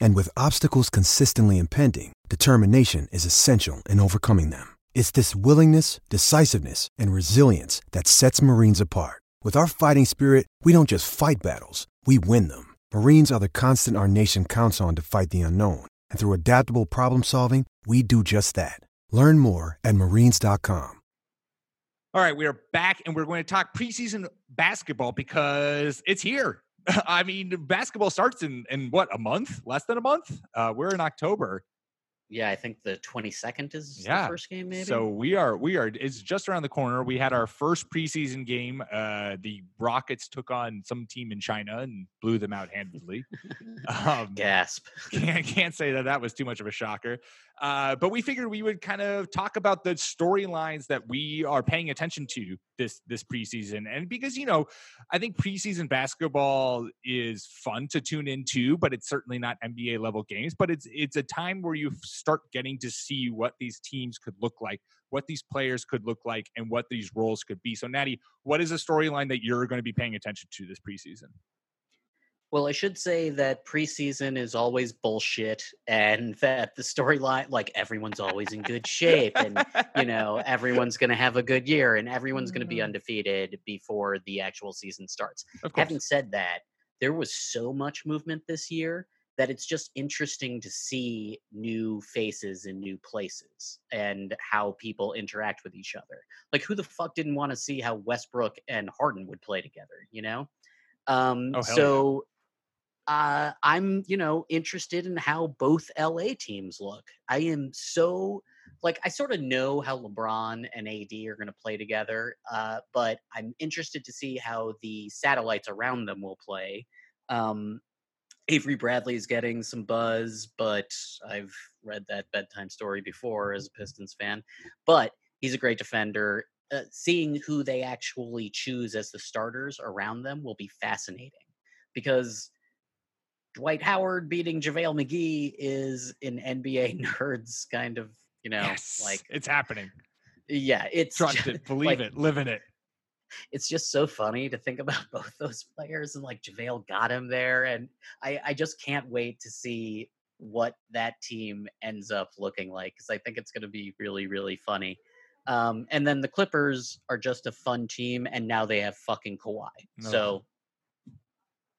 And with obstacles consistently impending, determination is essential in overcoming them. It's this willingness, decisiveness, and resilience that sets Marines apart. With our fighting spirit, we don't just fight battles, we win them. Marines are the constant our nation counts on to fight the unknown. And through adaptable problem solving, we do just that. Learn more at marines.com. All right, we are back and we're going to talk preseason basketball because it's here. (laughs) I mean, basketball starts in in what a month, less than a month. Uh, we're in October, Yeah, I think the 22nd is Yeah. the first game, maybe. so we are we are. It's just around the corner. We had our first preseason game. Uh, the Rockets took on some team in China and blew them out handedly. (laughs) um, Gasp. (laughs) can't can't say that that was too much of a shocker. Uh, but we figured we would kind of talk about the storylines that we are paying attention to this this preseason, and because you know, I think preseason basketball is fun to tune into, but it's certainly not NBA level games. But it's it's a time where you start getting to see what these teams could look like, what these players could look like, and what these roles could be. So, Natty, what is a storyline that you're going to be paying attention to this preseason? Well, I should say that preseason is always bullshit, and that the storyline, like everyone's always in good shape, and you know everyone's going to have a good year, and everyone's going to be undefeated before the actual season starts. Having said that, there was so much movement this year that it's just interesting to see new faces in new places and how people interact with each other. Like, who the fuck didn't want to see how Westbrook and Harden would play together? You know. Um, Oh, so uh, I'm, you know, interested in how both LA teams look. I am so like I sort of know how LeBron and AD are going to play together, uh, but I'm interested to see how the satellites around them will play. Um, Avery Bradley is getting some buzz, but I've read that bedtime story before as a Pistons fan. But he's a great defender. Uh, seeing who they actually choose as the starters around them will be fascinating because Dwight Howard beating JaVale McGee is an NBA (laughs) nerds kind of, you know, yes, like it's happening. yeah, it's Trust ju- it, believe like, it, live in it. It's just so funny to think about (laughs) both those players and like JaVale got him there, and I I just can't wait to see what that team ends up looking like because I think it's going to be really really funny. Um, and then the Clippers are just a fun team, and now they have fucking Kawhi. No. So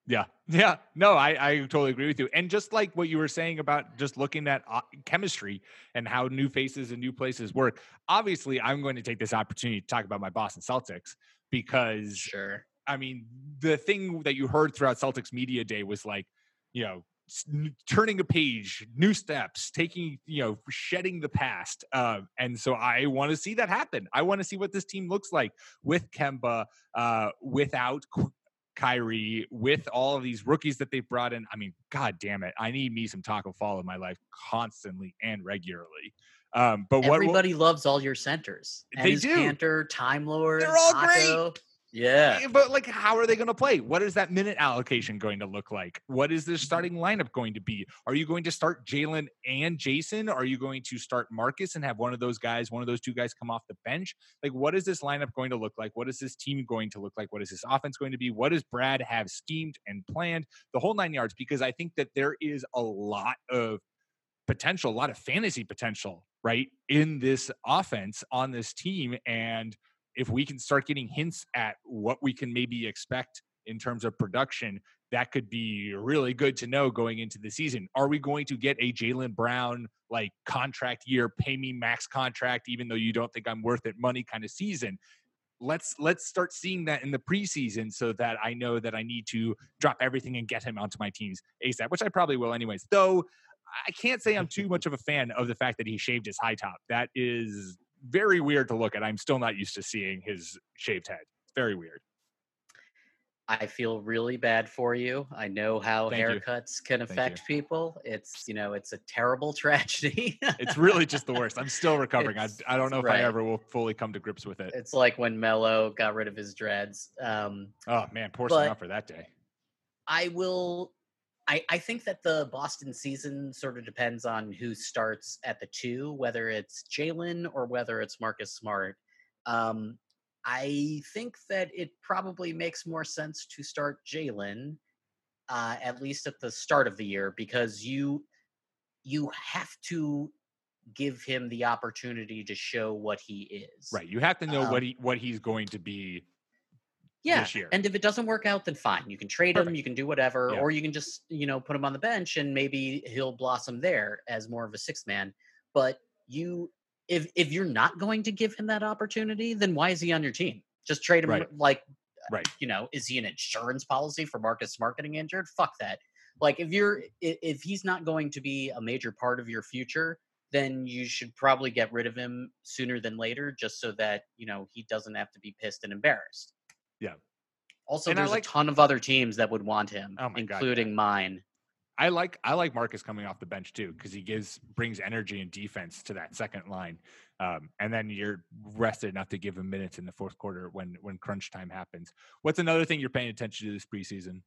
Yeah, (laughs) yeah. No, I, I totally agree with you. And just like what you were saying about just looking at uh, chemistry and how new faces and new places work, obviously, I'm going to take this opportunity to talk about my Boston Celtics because sure. I mean, the thing that you heard throughout Celtics Media Day was like, you know, turning a page, new steps, taking, you know, shedding the past. Uh, and so I want to see that happen. I want to see what this team looks like with Kemba, uh, without Kyrie, with all of these rookies that they've brought in. I mean, God damn it. I need me some Tacko Fall in my life constantly and regularly. Um, but what Everybody loves all your centers. They Enes do. Kanter, Time Lord, They're all great. Yeah. Eh, But like, how are they going to play? What is that minute allocation going to look like? What is this starting lineup going to be? Are you going to start Jaylen and Jayson? Are you going to start Marcus and have one of those guys, one of those two guys come off the bench? Like, what is this lineup going to look like? What is this team going to look like? What is this offense going to be? What does Brad have schemed and planned? The whole nine yards, because I think that there is a lot of potential, a lot of fantasy potential, right, in this offense on this team. And if we can start getting hints at what we can maybe expect in terms of production, that could be really good to know going into the season. Are we going to get a Jaylen Brown like contract year, pay me max contract, even though you don't think I'm worth it money kind of season? Let's let's start seeing that in the preseason so that I know that I need to drop everything and get him onto my teams ASAP, which I probably will anyways. Though I can't say I'm too much of a fan of the fact that he shaved his high top. That is very weird to look at. I'm still not used to seeing his shaved head. It's very weird. I feel really bad for you. I know how Thank you. haircuts can affect people. It's you know, it's a terrible (laughs) tragedy. It's really just the worst. I'm still recovering. I, It's- I don't know if right. I ever will fully come to grips with it. it's like when Melo got rid of his dreads. Um, Oh man, poor for that day. I will. I, I think that the Boston season sort of depends on who starts at the two, whether it's Jaylen or whether it's Marcus Smart. Um, I think that it probably makes more sense to start Jaylen, uh, at least at the start of the year, because you you have to give him the opportunity to show what he is. Right. You have to know what Um, he what he's going to be. Yeah. this year. And if it doesn't work out, then fine. You can trade him, you can do whatever, Yeah. or you can just, you know, put him on the bench and maybe he'll blossom there as more of a sixth man. But you if if you're not going to give him that opportunity, then why is he on your team? Just trade him Right. like Right. you know, is he an insurance policy for Marcus Smart getting injured? Fuck that. Like if you're if he's not going to be a major part of your future, then you should probably get rid of him sooner than later, just so that you know he doesn't have to be pissed and embarrassed. Yeah. Also, And there's like- a ton of other teams that would want him, Oh my God, including mine. I like I like Marcus coming off the bench too because he gives brings energy and defense to that second line, um, and then you're rested enough to give him minutes in the fourth quarter when when crunch time happens. What's another thing you're paying attention to this preseason?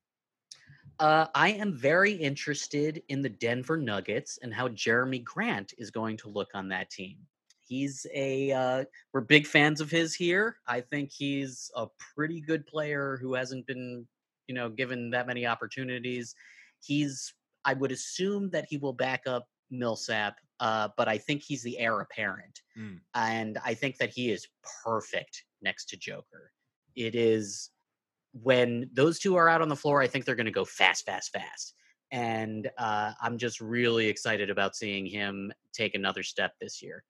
Uh, I am very interested in the Denver Nuggets and how Jerami Grant is going to look on that team. He's a uh, we're big fans of his here. I think he's a pretty good player who hasn't been, you know, given that many opportunities. He's I would assume that he will back up Millsap, uh, but I think he's the heir apparent, Mm. and I think that he is perfect next to Joker. It is when those two are out on the floor, I think they're going to go fast, fast, fast. And uh, I'm just really excited about seeing him take another step this year.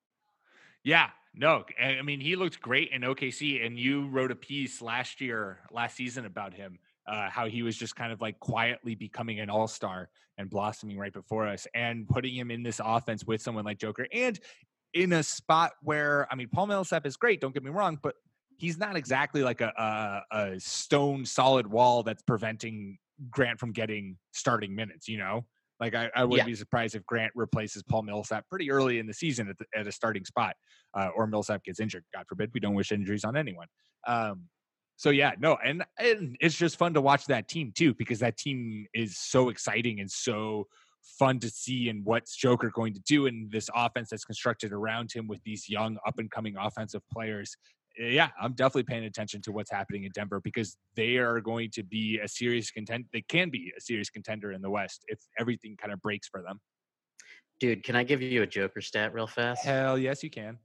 Yeah, no, I mean he looked great in OKC, and you wrote a piece last year, last season about him, uh, how he was just kind of like quietly becoming an all star and blossoming right before us, and putting him in this offense with someone like Joker, and in a spot where I mean Paul Millsap is great, don't get me wrong, but he's not exactly like a, a, a stone solid wall that's preventing Grant from getting starting minutes. You know, like I, I wouldn't Yeah. be surprised if Grant replaces Paul Millsap pretty early in the season at, the, at a starting spot, uh, or Millsap gets injured. God forbid, we don't wish injuries on anyone. Um, so yeah, no, and and it's just fun to watch that team too because that team is so exciting and so fun to see and what's Joker going to do in this offense that's constructed around him with these young up and coming offensive players. Yeah, I'm definitely paying attention to what's happening in Denver because they are going to be a serious contend. They can be a serious contender in the West if everything kind of breaks for them. Dude, can I give you a Joker stat real fast? Hell yes, you can.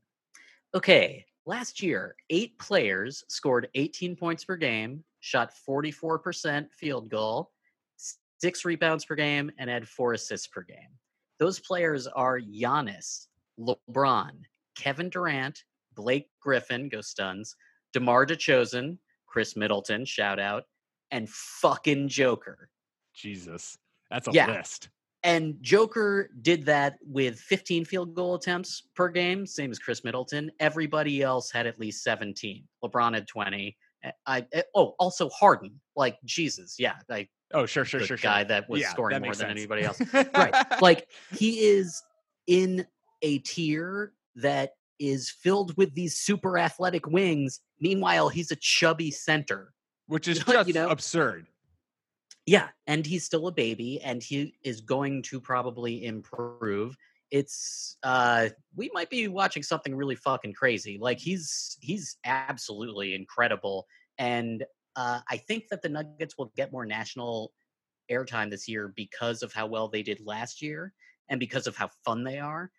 Okay, last year, eight players scored 18 points per game, shot 44% field goal, six rebounds per game, and had four assists per game. Those players are Giannis, LeBron, Kevin Durant, Blake Griffin, go Stuns, DeMar DeRozan, Khris Middleton, shout out, and fucking Joker. Jesus, that's a Yeah. list. And Joker did that with 15 field goal attempts per game, same as Khris Middleton. Everybody else had at least 17. LeBron had 20. Uh, I, I oh, also Harden. Like Jesus, yeah, like Oh, sure, sure, the sure, guy sure. that was Yeah, scoring that more makes than anybody else. (laughs) right. Like he is in a tier that is filled with these super athletic wings. Meanwhile, he's a chubby center. Which is (laughs) You just know- absurd. Yeah, and he's still a baby and he is going to probably improve. It's uh we might be watching something really fucking crazy. Like he's he's absolutely incredible and uh I think that the Nuggets will get more national airtime this year because of how well they did last year and because of how fun they are.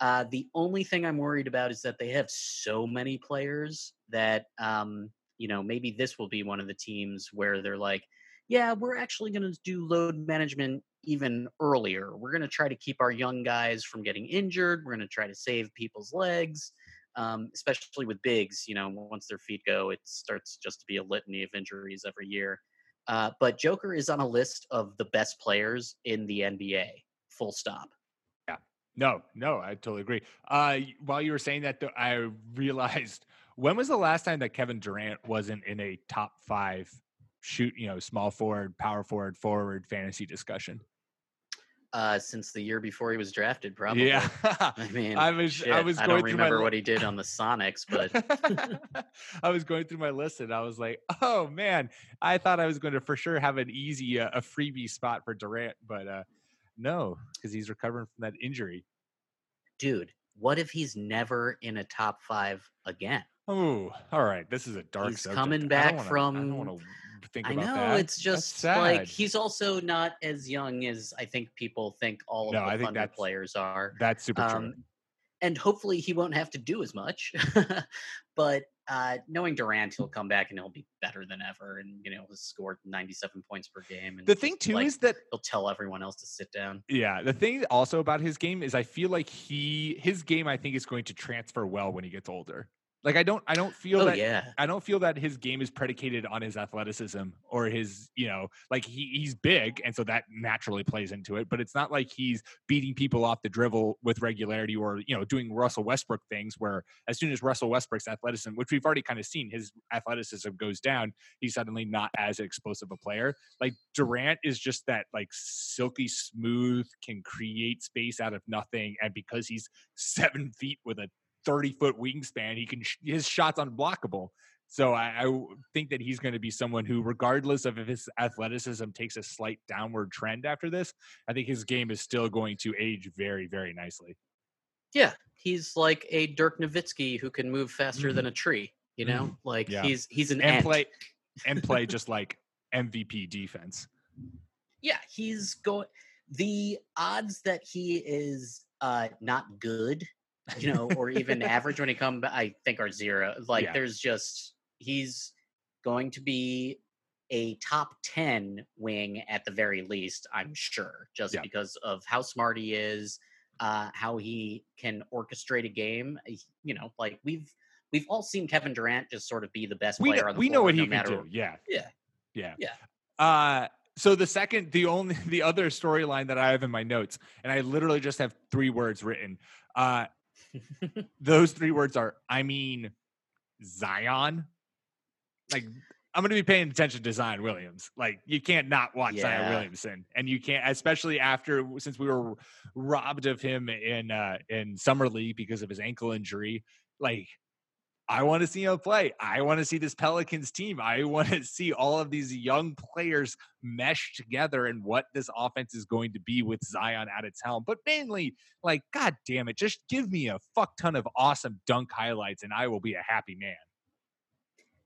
Uh the only thing I'm worried about is that they have so many players that um you know, maybe this will be one of the teams where they're like yeah, we're actually going to do load management even earlier. We're going to try to keep our young guys from getting injured. We're going to try to save people's legs, um, especially with bigs. You know, once their feet go, it starts just to be a litany of injuries every year. Uh, but Joker is on a list of the best players in the NBA. Full stop. No, no, I totally agree. Uh, while you were saying that, though, I (laughs) realized when was the last time that Kevin Durant wasn't in a top five shoot, you know, small forward, power forward, forward fantasy discussion. Uh, since the year before he was drafted, probably. Yeah. (laughs) I mean, I was- shit, I was going I don't remember what he did on the Sonics, (laughs) but I was going through my list and I was like, oh man, I thought I was going to for sure have an easy, uh, a freebie spot for Durant, but uh, no, because he's recovering from that injury. dude, what if he's never in a top five again? Oh, all right. This is a dark. He's subject. coming I back wanna- I from- don't want to I know that. it's just like he's also not as young as I think people think all of the I think Thunder players are. That's super true. Um, and hopefully he won't have to do as much. (laughs) but uh, knowing Durant, he'll come back and he'll be better than ever, and you know he'll score 97 points per game. And The thing too like, is that he'll tell everyone else to sit down. Yeah, the thing also about his game is I feel like he his game I think is going to transfer well when he gets older. Like I don't I don't feel Oh that yeah, I don't feel that his game is predicated on his athleticism or his, you know, like he, he's big and so that naturally plays into it, but it's not like he's beating people off the dribble with regularity or, you know, doing Russell Westbrook things where as soon as Russell Westbrook's athleticism, which we've already kind of seen, his athleticism goes down, he's suddenly not as explosive a player. Like Durant is just that like silky smooth, can create space out of nothing. And because he's (laughs) seven feet with a 30 foot wingspan, he can his shots unblockable. So I think that he's going to be someone who, regardless of if his athleticism takes a slight downward trend after this, I think his game is still going to age very, very nicely. yeah. He's like a Dirk Nowitzki who can move faster than a tree. You know, like Mm-hmm. Yeah. he's he's an And ant. play and (laughs) play just like MVP defense. yeah, he's going. The odds that he is uh not good, (laughs) you know, or even (laughs) average when he come, I think are zero. Like Yeah. there's just he's going to be a top 10 wing at the very least, I'm sure, just Yeah. because of how smart he is, uh, how he can orchestrate a game. You know, like we've we've all seen Kevin Durant just sort of be the best We player know, on the we know what no he can do. Yeah. Yeah. Yeah. Yeah. Uh so the second the only (laughs) the other storyline that I have in my notes, and I literally just have three words written. Uh (laughs) those three words are I mean Zion. Like I'm gonna be paying attention to Zion Williams. Like you can't not watch Zion Williamson, and you can't, especially after since we were robbed of him in uh in summer league because of his ankle injury. Like I want to see him play. I want to see this Pelicans team. I want to see all of these young players mesh together and what this offense is going to be with Zion at its helm. But mainly, like, God damn it, just give me a fuck ton of awesome dunk highlights and I will be a happy man.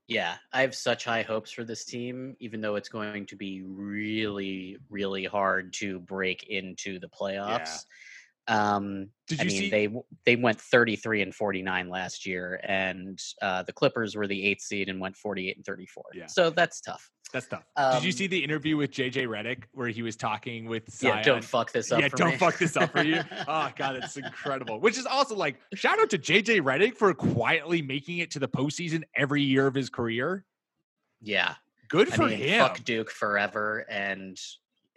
Yeah, I have such high hopes for this team, even though it's going to be really, really hard to break into the playoffs. Um, Did I mean, see? they they went 33 and 49 last year, and uh, the Clippers were the eighth seed and went 48 and 34. Yeah. So that's tough. That's tough. Did you um, see the interview with JJ Redick where he was talking with Zion? Yeah, don't fuck this up. yeah, for don't me. fuck this up for you. (laughs) oh god, it's incredible. Which is also like shout out to JJ Redick for quietly making it to the postseason every year of his career. yeah, Good I for mean, him. fuck Duke forever, and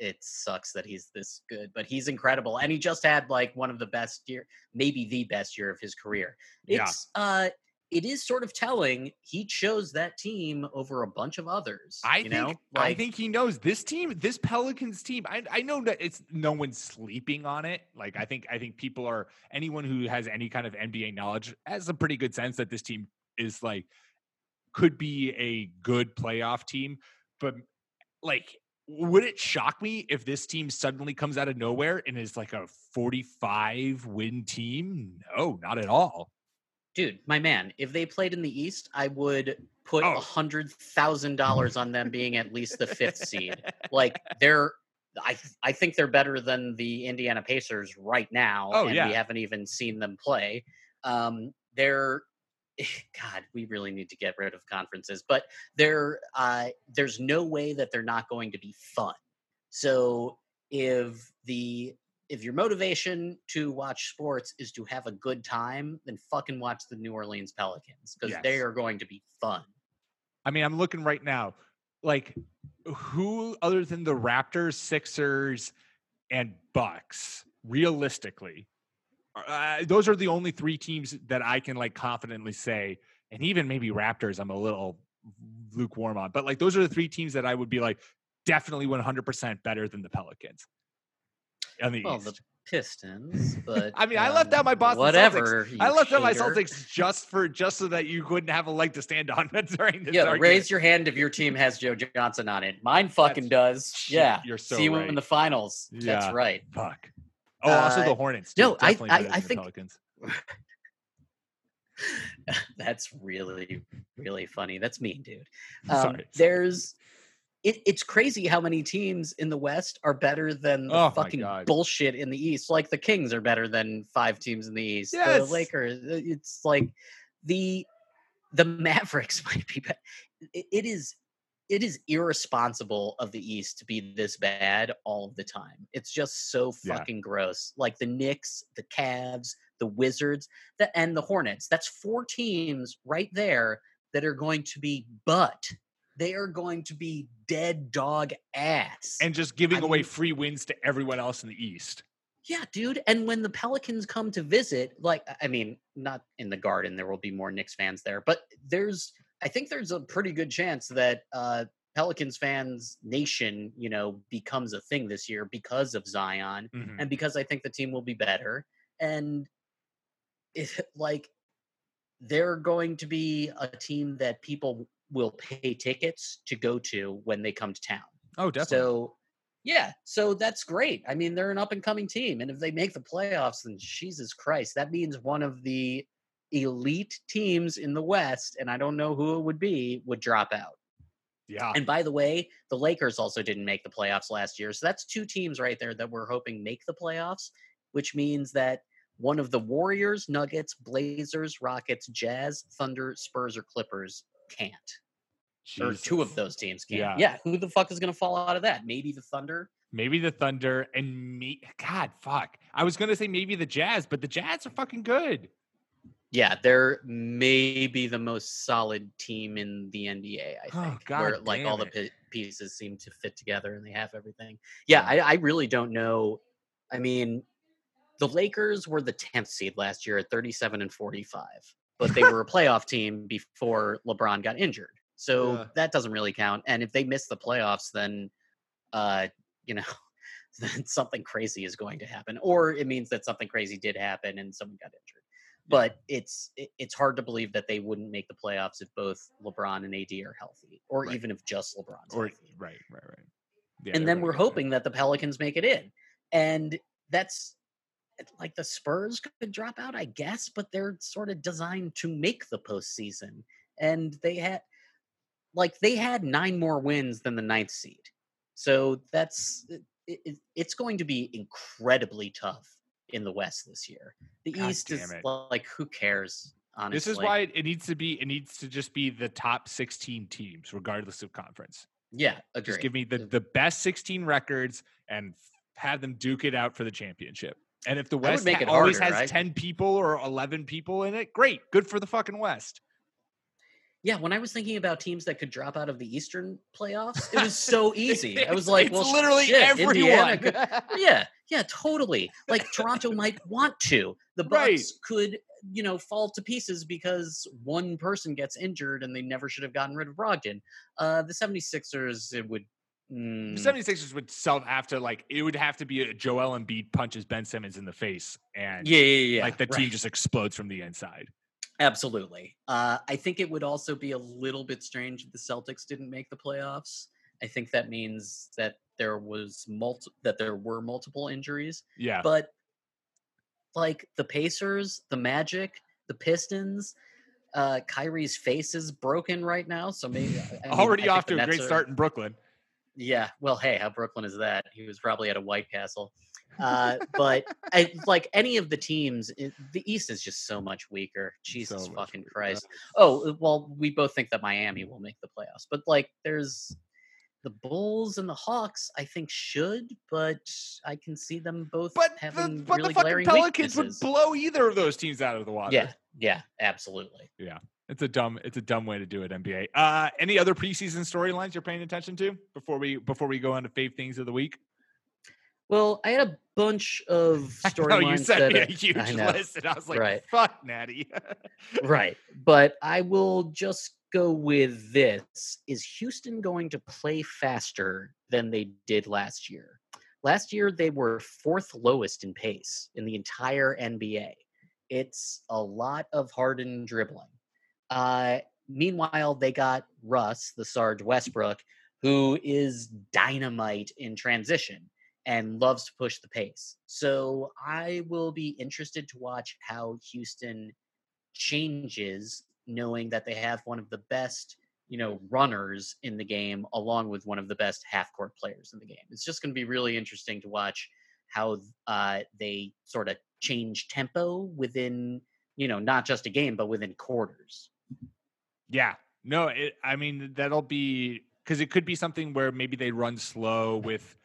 it sucks that he's this good, but he's incredible, and he just had like one of the best year, maybe the best year of his career. Yeah. It's uh, it is sort of telling he chose that team over a bunch of others. I you think know, I think he knows this team, this Pelicans team. I I know that it's no one's sleeping on it. Like I think I think people are anyone who has any kind of NBA knowledge has a pretty good sense that this team is like could be a good playoff team, but like would it shock me if this team suddenly comes out of nowhere and is like a 45 win team? No, not at all. dude, my man, if they played in the East, I would put a Oh. hundred thousand dollars on them being at least the fifth seed. (laughs) Like they're, I I think they're better than the Indiana Pacers right now. Oh, and yeah. we haven't even seen them play. Um, they're. (laughs) God, we really need to get rid of conferences, but they're uh, there's no way that they're not going to be fun. So if the if your motivation to watch sports is to have a good time, then fucking watch the New Orleans Pelicans because they are going to be fun. I mean, I'm looking right now. Like, who other than the Raptors, Sixers, and Bucks, realistically, uh, those are the only three teams that I can like confidently say, and even maybe Raptors. I'm a little lukewarm on. But like those are the three teams that I would be like definitely 100% better than the Pelicans. On the Well, East. the Pistons, (laughs) but I mean, I left out my um, Boston whatever. Celtics. I left out my. Celtics just for just so that you wouldn't have a leg to stand on (laughs) during this. (laughs) Yeah, argument. raise your hand if your team has Joe Johnson on it. Mine fucking does. Yeah, you're so see you in the finals. Yeah. That's right. Fuck. Oh, also Uh, the Hornets. Too. no, I- Definitely I- I the think- Pelicans. (laughs) That's really, really funny. That's mean, dude. (laughs) Um, sorry. there's, it, it's crazy how many teams in the West are better than the Oh fucking bullshit in the East. Like the Kings are better than five teams in the East. Yes. The Lakers. uh, It's like the the Mavericks (laughs) might be better. It, it is. It is irresponsible of the East to be this bad all of the time. It's just so Yeah. fucking gross. Like the Knicks, the Cavs, the Wizards, the, and the Hornets. That's four teams right there that are going to be butt. They are going to be dead dog ass. And just giving I away mean- free wins to everyone else in the East. yeah, dude. And when the Pelicans come to visit, like, I mean, not in the garden, there will be more Knicks fans there, but there's, I think there's a pretty good chance that uh, Pelicans fans nation, you know, becomes a thing this year because of Zion. Mhm. and because I think the team will be better. And it, like they're going to be a team that people will pay tickets to go to when they come to town. Oh, definitely. So yeah, so that's great. I mean, they're an up and coming team, and if they make the playoffs, then Jesus Christ, that means one of the elite teams in the West, and I don't know who it would be, would drop out. yeah. And by the way, the Lakers also didn't make the playoffs last year. So that's two teams right there that we're hoping make the playoffs, which means that one of the Warriors, Nuggets, Blazers, Rockets, Jazz, Thunder, Spurs, or Clippers can't. Or two of those teams can't. Yeah. Yeah. Who the fuck is going to fall out of that? Maybe the Thunder? Maybe the Thunder and me. God, fuck. I was gonna say maybe the Jazz, but the Jazz are fucking good. Yeah, they're maybe the most solid team in the NBA. I Oh, think, God where like all damn the pi- pieces seem to fit together and they have everything. Yeah, I, I really don't know. I mean, the Lakers were the tenth seed last year at thirty-seven and forty-five, but they were a (laughs) playoff team before LeBron got injured, so Yeah. that doesn't really count. And if they miss the playoffs, then, uh, you know. (laughs) Then something crazy is going to happen, or it means that something crazy did happen and someone got injured but it's it's hard to believe that they wouldn't make the playoffs if both LeBron and AD are healthy, or Right. even if just LeBron's Or healthy. right, right, right. Yeah, and then we're hoping that the Pelicans make it in, and that's like the Spurs could drop out, I guess, but they're sort of designed to make the postseason, and they had like they had nine more wins than the ninth seed, so that's it, it, it's going to be incredibly tough in the West this year. The God East is it. like who cares? Honestly, This is why it, needs to be. It needs to just be the top 16 teams, regardless of conference. Yeah, agree. Just give me the the best 16 records and have them duke it out for the championship. And if the West make ha- it always harder, has right? 10 people or 11 people in it, great, good for the fucking West. Yeah, when I was thinking about teams that could drop out of the Eastern playoffs, it was (laughs) so easy. I was like, it's well, literally shit, everyone. could- (laughs) yeah, yeah, totally. Like Toronto might want to. The Bucks Right. could, you know, fall to pieces because one person gets injured and they never should have gotten rid of Brogdon. Uh, the 76ers, it would. mm, The 76ers would self have to like it would have to be a Joel Embiid punches Ben Simmons in the face and yeah, yeah, yeah. like the team just explodes from the inside. Absolutely. Uh, I think it would also be a little bit strange if the Celtics didn't make the playoffs. I think that means that there was multi- that there were multiple injuries. Yeah. But like the Pacers, the Magic, the Pistons, uh, Kyrie's face is broken right now. So (laughs) maybe I- mean, Already off to a great are- start in Brooklyn. Yeah. Well, hey, how Brooklyn is that? He was probably at a White Castle. Uh, (laughs) but I, like any of the teams, it, the East is just so much weaker. Jesus much fucking weaker. Christ. Oh, well, we both think that Miami will make the playoffs, but like there's the Bulls and the Hawks, I think should, but I can see them both But the, having but really the fucking glaring Pelicans weaknesses. would blow either of those teams out of the water. Yeah, yeah, absolutely. Yeah, it's a dumb it's a dumb way to do it, NBA. Uh any other preseason storylines you're paying attention to before we before we go on to fave things of the week? Well, I had a bunch of (laughs) No, you storylines sent me a huge I know. list and I was like, Right. fuck Natty. (laughs) right, but I will just go with this Is Houston going to play faster than they did last year? Last year, they were fourth lowest in pace in the entire NBA. It's a lot of Harden dribbling. Uh, meanwhile, they got Russ, the Sarge Westbrook, who is dynamite in transition and loves to push the pace. So I will be interested to watch how Houston changes, knowing that they have one of the best, you know, runners in the game, along with one of the best half court players in the game. It's just going to be really interesting to watch how uh, they sort of change tempo within, you know, not just a game, but within quarters. Yeah. No, it, I mean, that'll be because it could be something where maybe they run slow with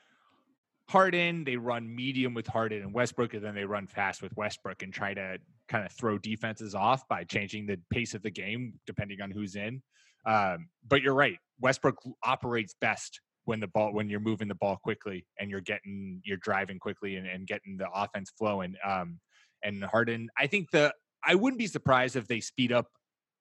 Harden, they run medium with Harden and Westbrook, and then they run fast with Westbrook and try to kind of throw defenses off by changing the pace of the game depending on who's in. Um, but you're right, Westbrook operates best when the ball when you're moving the ball quickly and you're getting you're driving quickly and, and getting the offense flowing. Um, and Harden, I think the I wouldn't be surprised if they speed up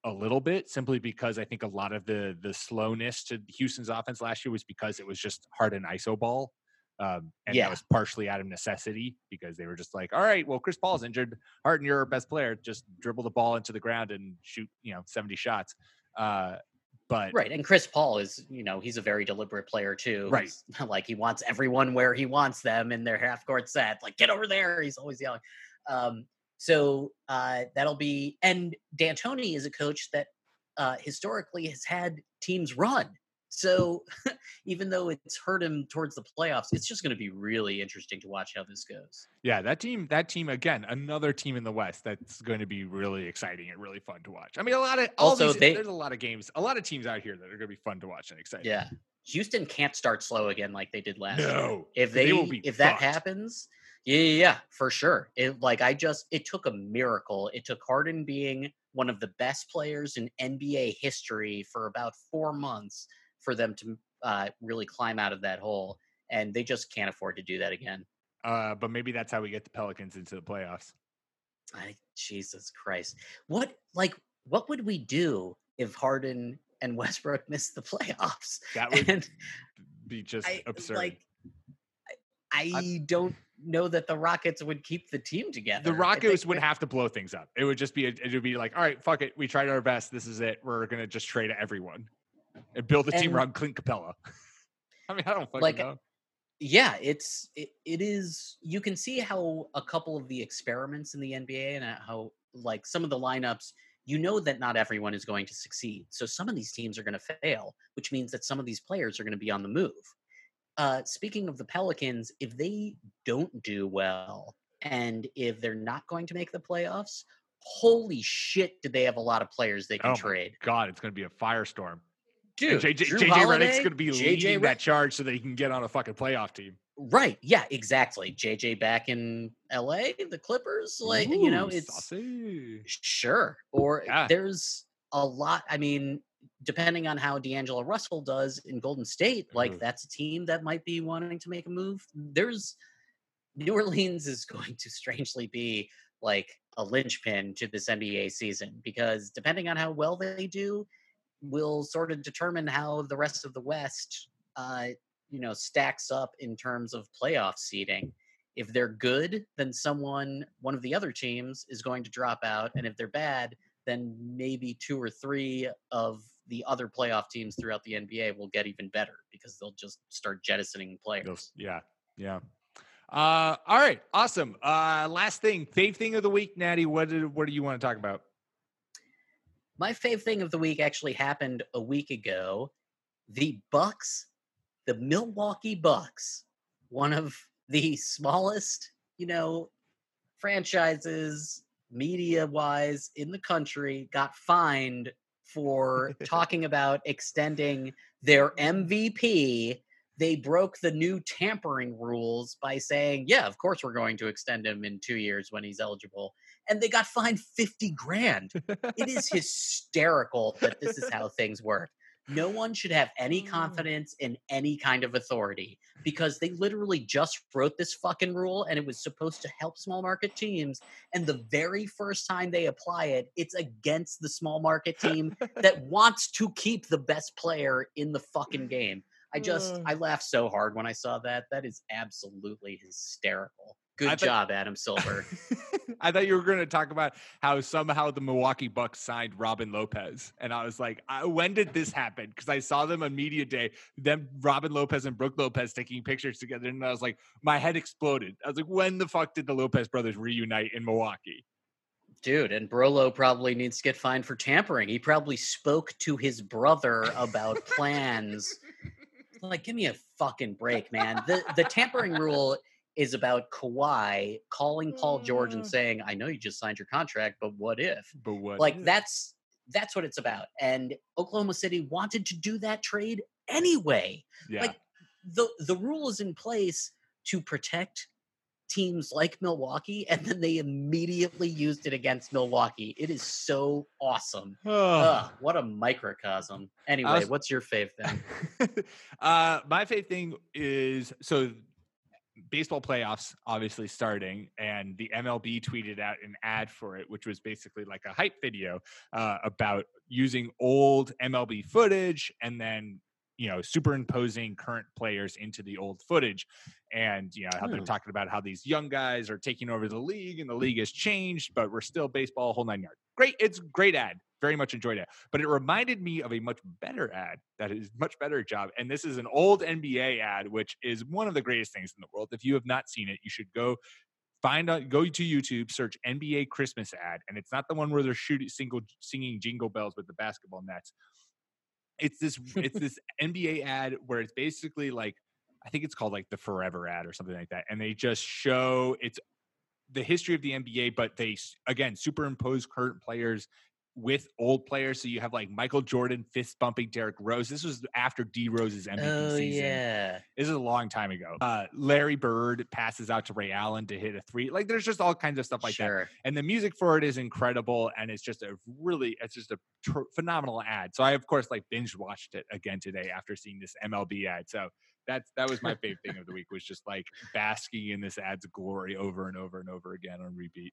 a little bit simply because I think a lot of the the slowness to Houston's offense last year was because it was just Harden iso ball um, and Yeah. that was partially out of necessity because they were just like, all right, well, Chris Paul's injured. Harden, you're our best player. Just dribble the ball into the ground and shoot, you know, 70 shots. Uh, but Right. And Chris Paul is, you know, he's a very deliberate player too. Right. He's (laughs) like he wants everyone where he wants them in their half court set. Like, get over there. He's always yelling. Um, so uh, that'll be, and D'Antoni is a coach that uh, historically has had teams run. So (laughs) even though it's hurt him towards the playoffs, it's just going to be really interesting to watch how this goes. yeah, that team, that team again, another team in the West that's going to be really exciting and really fun to watch. I mean, a lot of all Also, these, they- there's a lot of games, a lot of teams out here that are going to be fun to watch and exciting. Yeah. Houston can't start slow again like they did last year. No, if they they, if that fucked. happens yeah, yeah yeah for sure it like i just it took a miracle it took harden being one of the best players in nba history for about four months for them to uh, really climb out of that hole and they just can't afford to do that again Uh, but maybe that's how we get the Pelicans into the playoffs. I, jesus christ what like what would we do if harden and (laughs) westbrook missed the playoffs That (laughs) would and be just I absurd. like I, I don't know that the Rockets would keep the team together. the Rockets would have to blow things up. It would just be, a, it would be like, all right, fuck it, we tried our best. This is it. We're gonna just trade everyone and build a team around Clint Capela. (laughs) I mean, I don't fucking Like, know. yeah, it's it, it is. You can see how a couple of the experiments in the NBA and how like some of the lineups. You know that not everyone is going to succeed. So some of these teams are going to fail, which means that some of these players are going to be on the move. Uh, speaking of the Pelicans, if they don't do well and if they're not going to make the playoffs, holy shit, did they have a lot of players they can Oh trade? God, it's gonna be a firestorm. Dude, and JJ, Jrue JJ Redick's Holiday, gonna be JJ leading Redick- that charge so that he can get on a fucking playoff team. Right. Yeah, exactly. JJ back in LA, the Clippers, like you know, it's saucy. sure. Or Yeah. there's a lot. I mean, depending on how D'Angelo Russell does in Golden State, like Ooh. that's a team that might be wanting to make a move. There's New Orleans is (laughs) going to strangely be like a linchpin to this NBA season because depending on how well they do, will sort of determine how the rest of the West, uh, you know, stacks up in terms of playoff seeding. If they're good, then someone, one of the other teams, is going to drop out, and if they're bad, then maybe two or three of the other playoff teams throughout the NBA will get even better because they'll just start jettisoning players. Yeah, yeah. Uh, all right, awesome. Uh, last thing, fave thing of the week, Natty. What did, what do you want to talk about? My fave thing of the week actually happened a week ago. The Bucks, the Milwaukee Bucks, one of the smallest, you know, franchises media wise in the country got fined for (laughs) talking about extending their MVP. They broke the new tampering rules by saying, yeah, of course we're going to extend him in two years when he's eligible. And they got fined 50 grand it is (laughs) hysterical that this is how things work. no one should have any confidence in any kind of authority because they literally just wrote this fucking rule and it was supposed to help small market teams. And the very first time they apply it, it's against the small market team that (laughs) wants to keep the best player in the fucking game. I just, Uh. I laughed so hard when I saw that. That is absolutely hysterical. Good I job, Adam Silver. (laughs) I thought you were going to talk about how somehow the Milwaukee Bucks signed Robin Lopez, and I was like, I, when did this happen? Because I saw them on media day, them Robin Lopez and Brooke Lopez taking pictures together, and I was like, my head exploded. I was like, when the fuck did the Lopez brothers reunite in Milwaukee? Dude, and Brolo probably needs to get fined for tampering. He probably spoke to his brother about plans. (laughs) Like, give me a fucking break, man. The the tampering rule is about Kawhi calling Paul George and saying, I know you just signed your contract, but what if? But what? Like that's that's what it's about. And Oklahoma City wanted to do that trade anyway. yeah. Like the the rule is in place to protect teams like Milwaukee, and then they immediately used it against Milwaukee. It is so awesome. (sighs) Ugh, what a microcosm. Anyway, was- what's your fave thing? (laughs) uh, my favorite thing is so baseball playoffs obviously starting, and the MLB tweeted out an ad for it, which was basically like a hype video uh, about using old MLB footage and then you know superimposing current players into the old footage and you know how they're Hmm. talking about how these young guys are taking over the league and the league has changed but we're still baseball whole nine yards. Great it's great ad very much enjoyed it but it reminded me of a much better ad that is much better job and this is an old nba ad which is one of the greatest things in the world. If you have not seen it you should go find out go to youtube search nba christmas ad and it's not the one where they're shooting single singing jingle bells with the basketball nets it's this it's (laughs) this nba ad where it's basically like i think it's called like the forever ad or something like that and they just show it's the history of the nba but they again superimpose current players with old players so you have like michael jordan fist bumping derrick rose this was after d rose's mvp oh season yeah. this is a long time ago. Uh, Larry Bird passes out to Ray Allen to hit a three. Like there's just all kinds of stuff like that. And the music for it is incredible, and it's just a really, it's just a tr- phenomenal ad. So I of course like binge watched it again today after seeing this MLB ad. So that's that was my favorite thing of the week was just like basking in this ad's glory over and over and over again on repeat.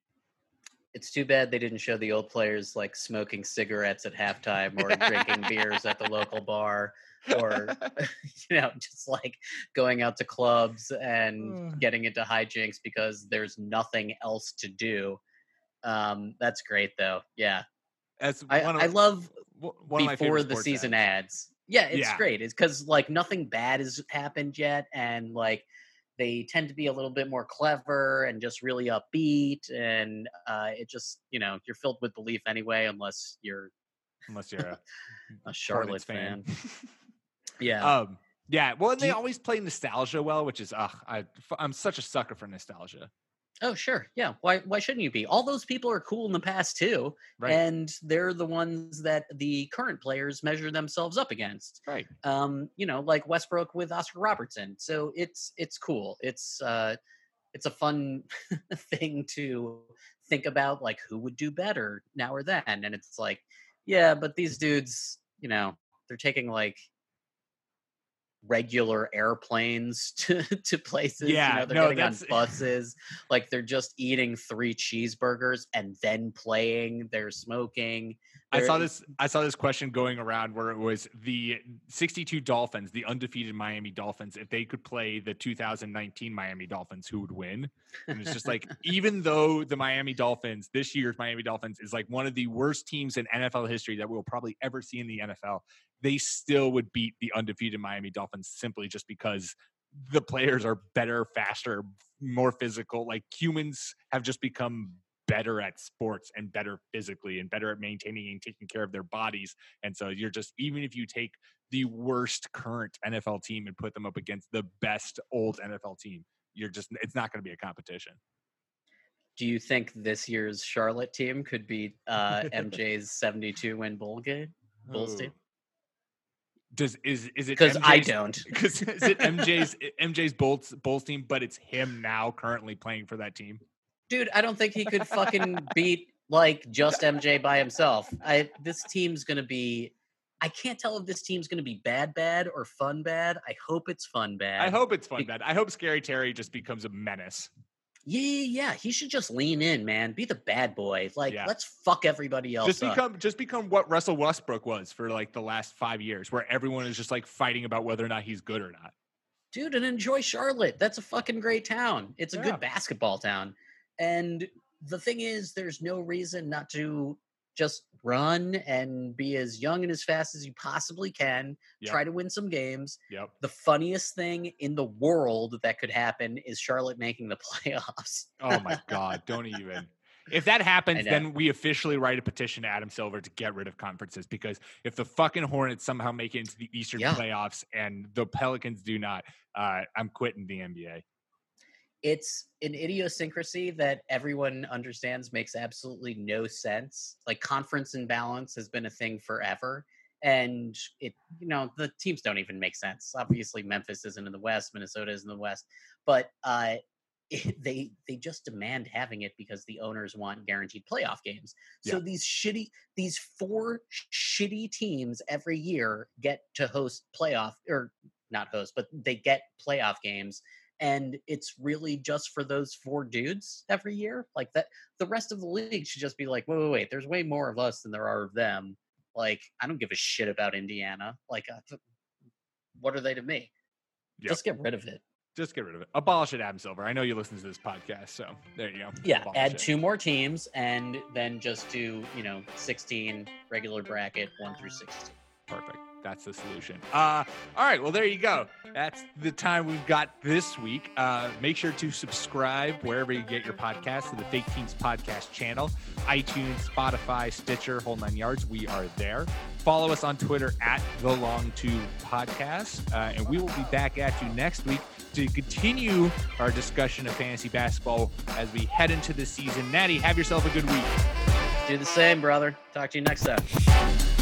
It's too bad they didn't show the old players like smoking cigarettes at halftime or drinking (laughs) beers at the local bar or (laughs) (laughs) you know just like going out to clubs and getting into hijinks because there's nothing else to do. Um, that's great though. Yeah, That's I, of, I love w- one of my before the season ads. ads. Yeah, it's Yeah. great. It's because like nothing bad has happened yet, and like they tend to be a little bit more clever and just really upbeat, and uh, it just you know you're filled with belief anyway, unless you're unless you're a, (laughs) a Charlotte Hornets fan. (laughs) yeah, um, yeah. Well, and they always play nostalgia well, which is ugh, I, I'm such a sucker for nostalgia. Oh sure, yeah. Why why shouldn't you be? All those people are cool in the past too, Right. and they're the ones that the current players measure themselves up against. right. um, you know, like Westbrook with Oscar Robertson. So it's it's cool. It's uh, it's a fun (laughs) thing to think about, like who would do better now or then. And it's like, yeah, but these dudes, you know, they're taking like regular airplanes (laughs) to to places. you Yeah, know, they're no, getting on (laughs) buses. like they're just eating three cheeseburgers and then playing. They're smoking. I saw this. I saw this question going around where it was the 62 Dolphins, the undefeated Miami Dolphins. If they could play the 2019 Miami Dolphins, who would win? And it's just like, even (laughs) though the Miami Dolphins, this year's Miami Dolphins, is like one of the worst teams in NFL history that we'll probably ever see in the NFL, they still would beat the undefeated Miami Dolphins simply just because the players are better, faster, more physical. Like humans have just become better at sports and better physically and better at maintaining and taking care of their bodies. And so you're just even if you take the worst current NFL team and put them up against the best old NFL team, you're just it's not going to be a competition. Do you think this year's Charlotte team could beat uh, MJ's 72 win bowl game? Bulls team? Does is is it Because I don't. (laughs) Because is it MJ's MJ's Bulls Bulls team, but it's him now currently playing for that team. Dude, I don't think he could fucking beat like just MJ by himself. I this team's gonna be I can't tell if this team's to be bad, bad or fun, bad. I hope it's fun, bad. I hope it's fun bad. I hope Scary Terry just becomes a menace. Yeah, yeah, yeah. He should just lean in, man. Be the bad boy. Like, Yeah. let's fuck everybody else. Just up. become just become what Russell Westbrook was for like the last five years, where everyone is just like fighting about whether or not he's good or not. dude, and enjoy Charlotte. That's a fucking great town. It's a Yeah. good basketball town. And the thing is, there's no reason not to just run and be as young and as fast as you possibly can. Yep. Try to win some games. Yep. The funniest thing in the world that could happen is Charlotte making the (laughs) playoffs. Oh my god, don't even. If that happens, then we officially write a petition to Adam Silver to get rid of conferences because if the fucking Hornets somehow make it into the Eastern Yeah. playoffs and the Pelicans do not, uh, I'm quitting the NBA. It's an idiosyncrasy that everyone understands makes absolutely no sense. Like conference imbalance has been a thing forever. And it, you know, the teams don't even make sense. Obviously, Memphis isn't in the West, Minnesota is in the West, but uh, (laughs) it, they they just demand having it because the owners want guaranteed playoff games. So Yeah. these shitty, these four shitty teams every year get to host playoff or not host, but they get playoff games and it's really just for those four dudes every year like that the rest of the league should just be like wait wait wait there's way more of us than there are of them like i don't give a shit about indiana like uh, what are they to me Yep. just get rid of it Just get rid of it. Abolish it, Adam Silver. I know you listen to this podcast, so there you go. yeah Abolish add it. two more teams and then just do you know 16 regular bracket 1 through 16 Perfect. That's the solution. Uh, all right. Well, there you go. That's the time we've got this week. Uh, make sure to subscribe wherever you get your podcasts to the Fake Teams Podcast channel, iTunes, Spotify, Stitcher, whole nine yards. We are there. Follow us on Twitter at the Long Two Podcast, uh, and we will be back at you next week to continue our discussion of fantasy basketball as we head into the season. Natty, have yourself a good week. do the same brother talk to you next time